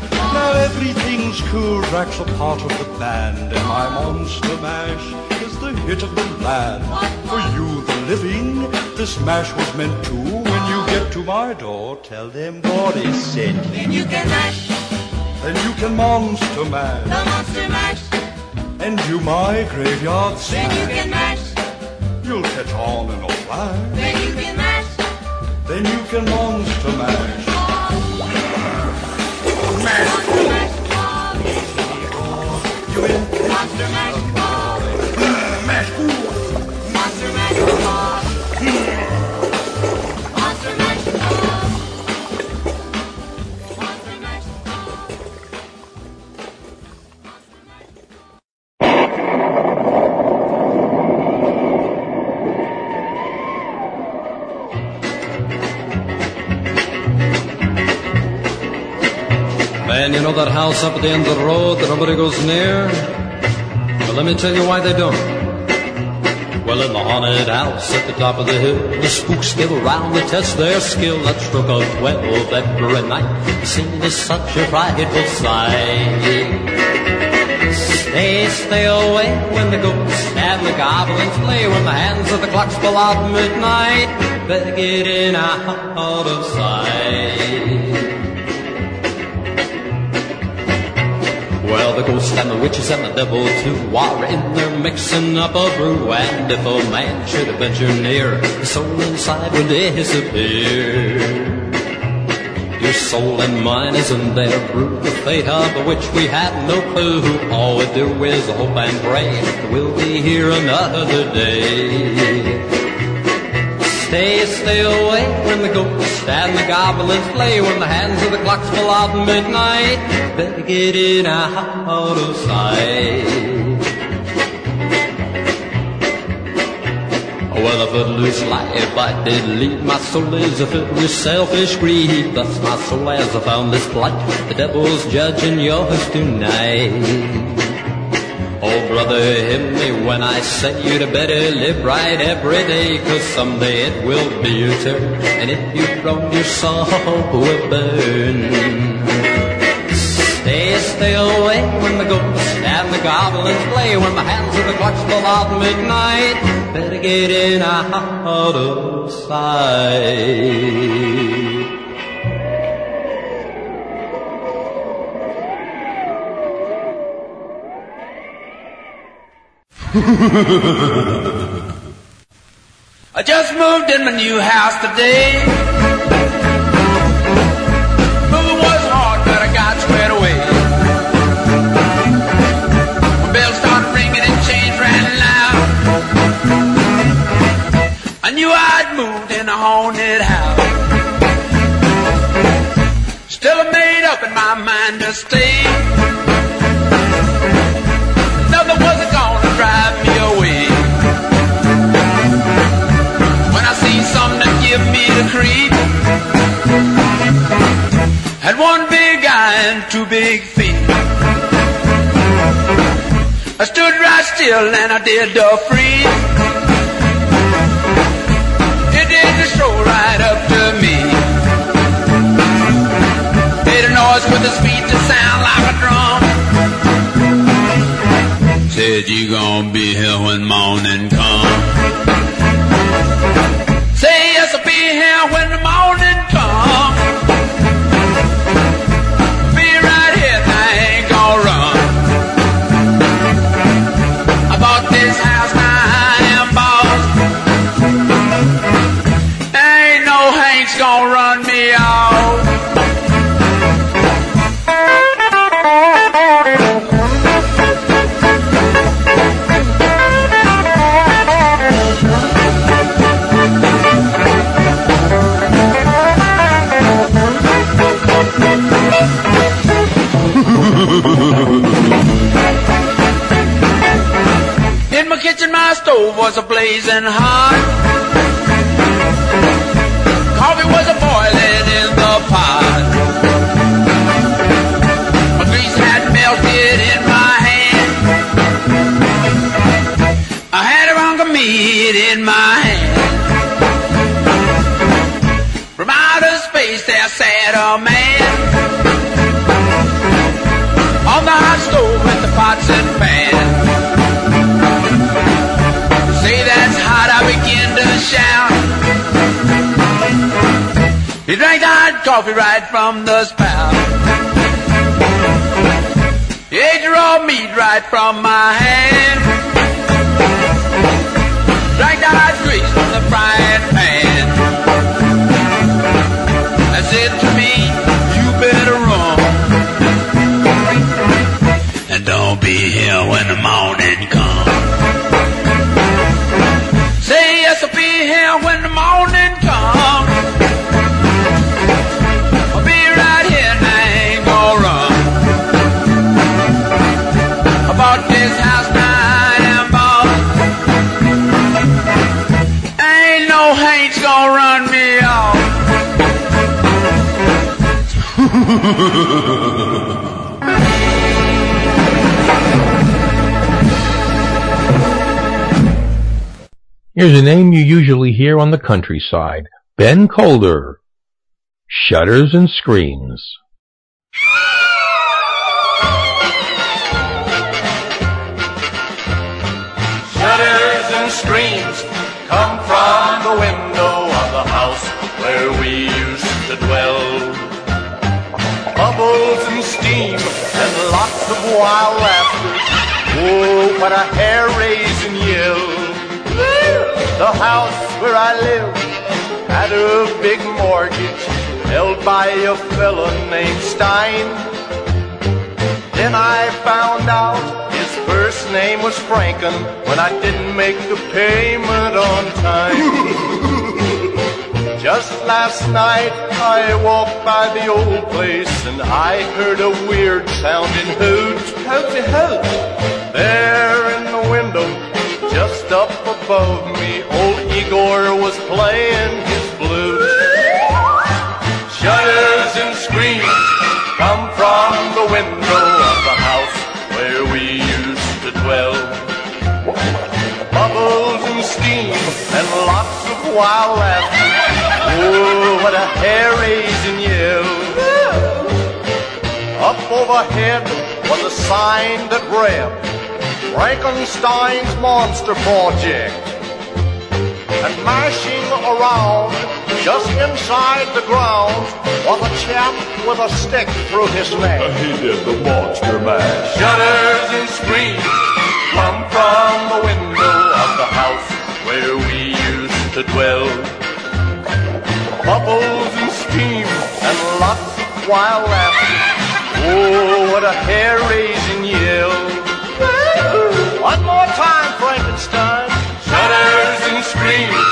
Now everything's cool. Drac's a part of the band, and my monster mash is the hit of the land. For you, the living. This mash was meant to. When you get to my door, tell them what is said. Then you can mash Then you can monster mash. the monster mash. And do my graveyard Then you can mash. You'll catch on in a flash. Then you can mash. Then you can monster mash. Monster mash. You in you know that house up at the end of the road that nobody goes near? Well, let me tell you why they don't. Well, in the haunted house at the top of the hill, the spooks give around to test their skill. That stroke of twelve every night, the scene is such a frightful sight. Stay, stay away when the ghosts and the goblins play, when the hands of the clocks fall out midnight. Better get in out of sight. The ghost and the witches and the devil too are in there mixing up a brew. And if a man should venture near, the soul inside would disappear. Your soul and mine is in their brew, ah, the fate of which we have no clue. All we do is hope and pray we'll be here another day. Stay, stay away when the ghosts and the goblins play, when the hands of the clocks fall out midnight. Better get it out of sight. Well, a footloose life I did lead. My soul is filled with selfish greed. Thus my soul has found this plight. The devil's judging yours tonight. Oh, brother, hear me when I say you'd better live right every day, cause someday it will be your turn, and if you're wrong, your soul will burn. Stay, stay away when the ghosts and the goblins play, when the hands of the clocks fall out midnight. Better get in out of sight. I just moved in my new house today. Moving was hard, but I got squared away. My bell started ringing and chains ran loud. I knew I'd moved in a haunted house. Still I made up in my mind to stay. Creep. Had one big eye and two big feet. I stood right still and I did the freeze. It did the stroll right up to me. Made a noise with a speed to sound like a drum. Said you gonna be here when morning comes. When the morning comes. In my kitchen, my stove was a blazing hot. Coffee was a boiling in the pot. My grease had melted in my hand. I had a hunk of meat in my hand. From outer space there sat a man He drank the hot coffee right from the spout. He ate raw meat right from my hand. Drank the hot grease from the frying pan. I said to me, you better run. And don't be here when the morning Here's a name you usually hear on the countryside Ben Colder. Shudders and Screams. Shudders and screams come from the window wild laughter. Oh, what a hair-raising yell. The house where I live had a big mortgage held by a fella named Stein. Then I found out his first name was Franken when I didn't make the payment on time. Just last night I walked by the old place and I heard a weird sounding hoot. Hooty hoot. There in the window, just up above me, old Igor was playing his flute. Shudders and screams come from the window of the house where we used to dwell. Bubbles and steam and lots of wild laughter. Oh, what a hair-raising yell. Up overhead was a sign that read, Frankenstein's Monster Project. And mashing around just inside the ground was a chap with a stick through his neck. He did the monster mash. Shudders and screams come from the window of the house where we used to dwell. Bubbles and steam and lots of wild laughter. Oh, what a hair-raising yell. One more time, Frankenstein. Shudders and screams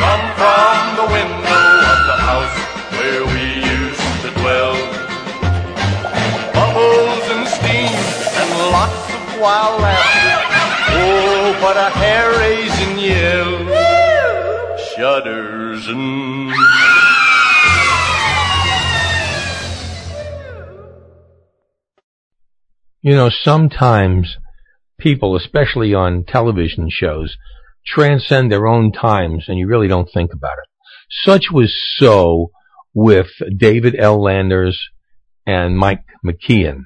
come from the window of the house where we used to dwell. Bubbles and steam and lots of wild laughter. Oh, what a hair-raising yell. Shudders and... You know, sometimes people, especially on television shows, transcend their own times and you really don't think about it. Such was so with David L. Landers and Mike McKean.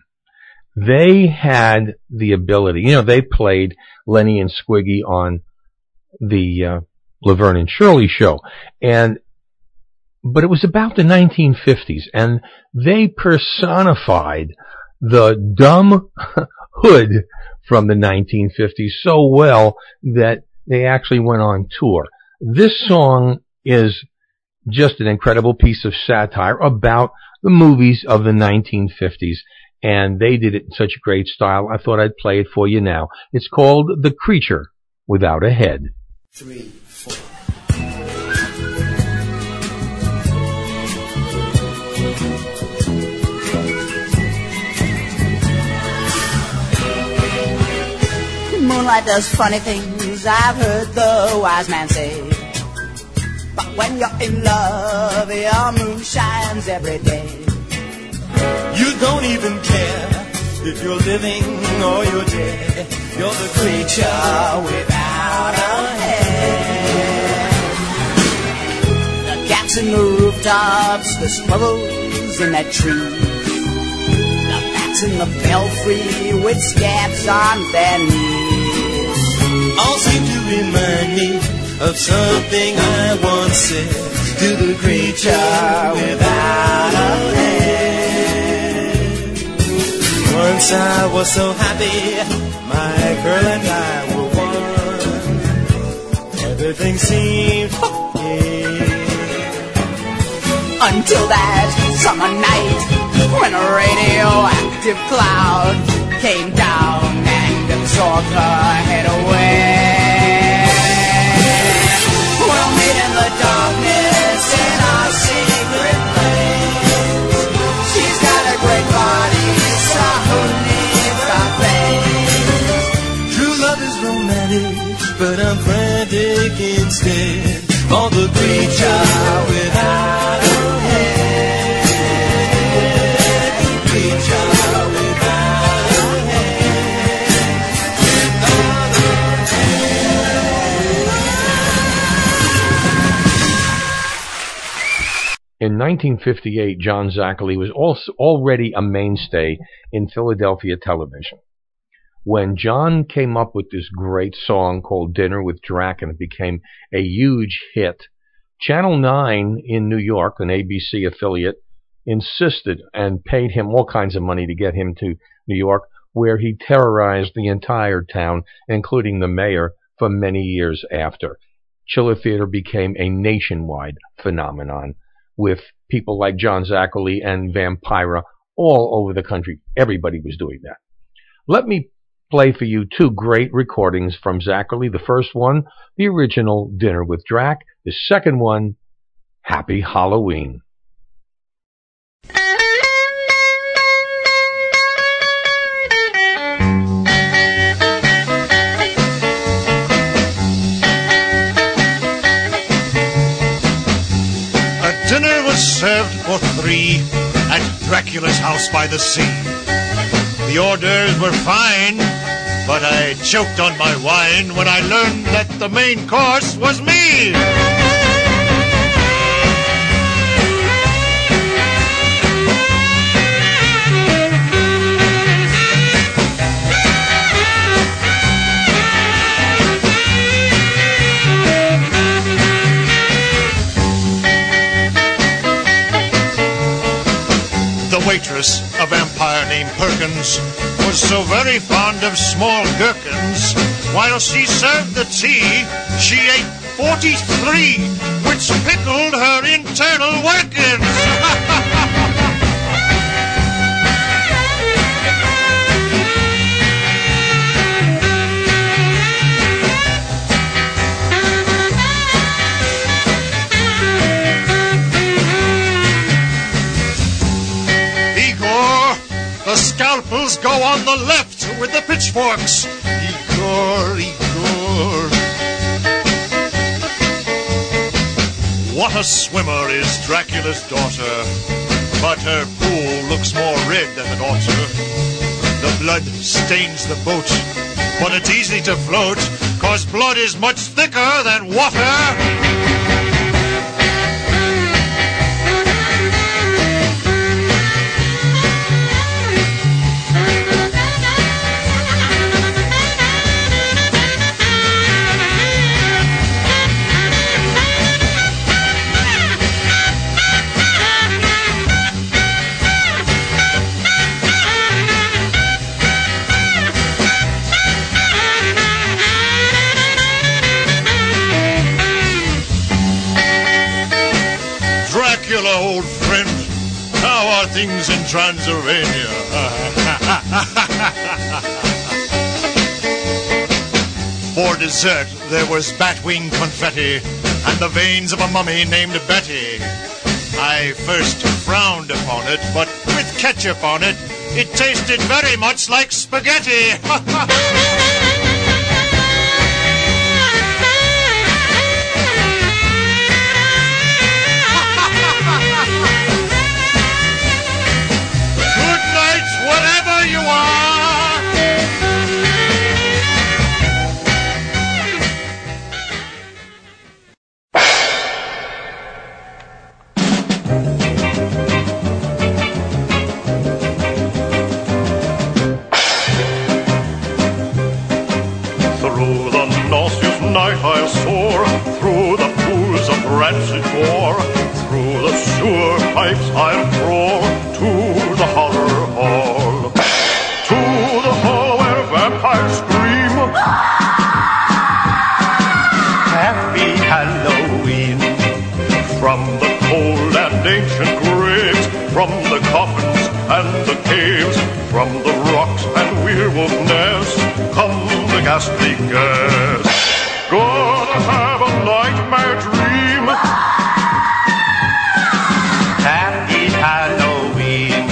They had the ability, you know, they played Lenny and Squiggy on the uh, Laverne and Shirley show. And but it was about the 1950s and they personified the dumb hood from the 1950s so well that they actually went on tour. This song is just an incredible piece of satire about the movies of the 1950s and they did it in such a great style. I thought I'd play it for you now. It's called The Creature Without a Head. Three, Moonlight does funny things, I've heard the wise man say. But when you're in love, your moon shines every day. You don't even care if you're living or you're dead. You're the creature without a head. The cats in the rooftops, the squirrels in that tree. In the belfry with scabs on their knees. All seem to remind me of something I once said. to the creature without a head. Once I was so happy, my girl and I were one. Everything seemed okay. Until that summer night when a radioactive cloud came down and absorbed her head away. We'll meet in the darkness in our secret place. She's got a great body, so who needs a face? True love is romantic, but I'm frantic instead. For the creature without In 1958, John Zacherle was also already a mainstay in Philadelphia television. When John came up with this great song called Dinner with Drac and it became a huge hit, Channel 9 in New York, an ABC affiliate, insisted and paid him all kinds of money to get him to New York, where he terrorized the entire town, including the mayor, for many years after. Chiller Theater became a nationwide phenomenon with people like John Zacherle and Vampira all over the country. Everybody was doing that. Let me play for you two great recordings from Zacherle. The first one, the original Dinner with Drac. The second one, Happy Halloween. At Dracula's house by the sea. The orders were fine, but I choked on my wine when I learned that the main course was me. Waitress, a vampire named Perkins, was so very fond of small gherkins. While she served the tea, she ate 43, which pickled her internal workings. the scalpels go on the left with the pitchforks. Igor, Igor. What a swimmer is Dracula's daughter, but her pool looks more red than the to. The blood stains the boat, but it's easy to float, cause blood is much thicker than water. Things in Transylvania? For dessert, there was batwing confetti and the veins of a mummy named Betty. I first frowned upon it, but with ketchup on it, it tasted very much like spaghetti. I'll soar, through the pools of rancid war. Through the sewer pipes I'll ghastly gas. Gonna have a nightmare dream. Happy Halloween.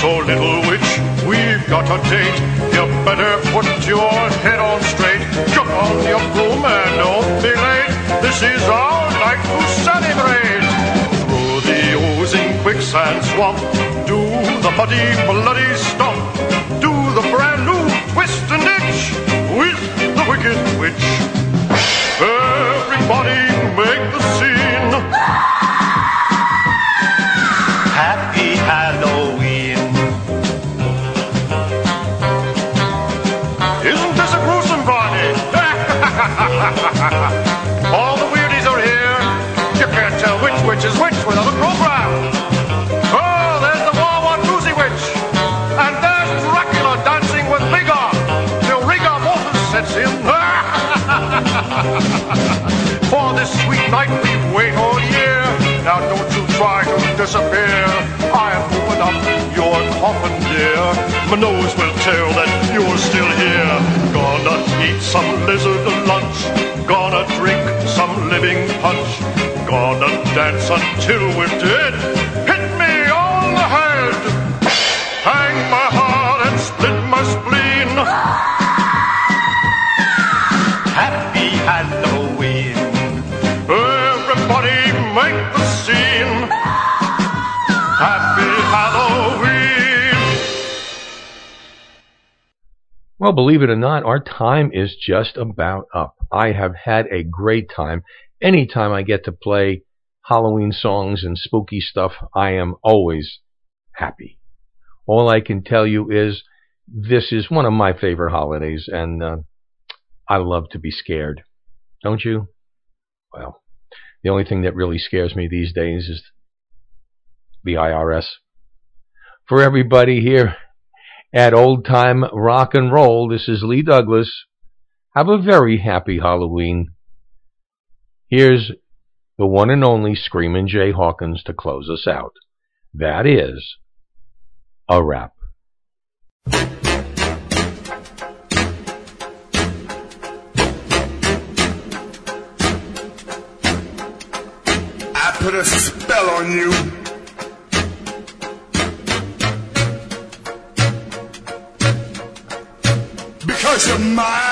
So little witch, we've got a date. You better put your head on straight. Jump on your broom and don't be late. This is our night to celebrate. Through the oozing quicksand swamp, do the muddy, bloody stomp. Wicked witch. Everybody some lizard lunch. Gonna drink some living punch. Gonna dance until we're dead. Well, believe it or not, our time is just about up. I have had a great time. Anytime I get to play Halloween songs and spooky stuff, I am always happy. All I can tell you is this is one of my favorite holidays, and uh, I love to be scared. Don't you? Well, the only thing that really scares me these days is the IRS. For everybody here at Old Time Rock and Roll, this is Lee Douglas. Have a very happy Halloween. Here's the one and only Screamin' Jay Hawkins to close us out. That is a wrap. I put a spell on you. You're mine.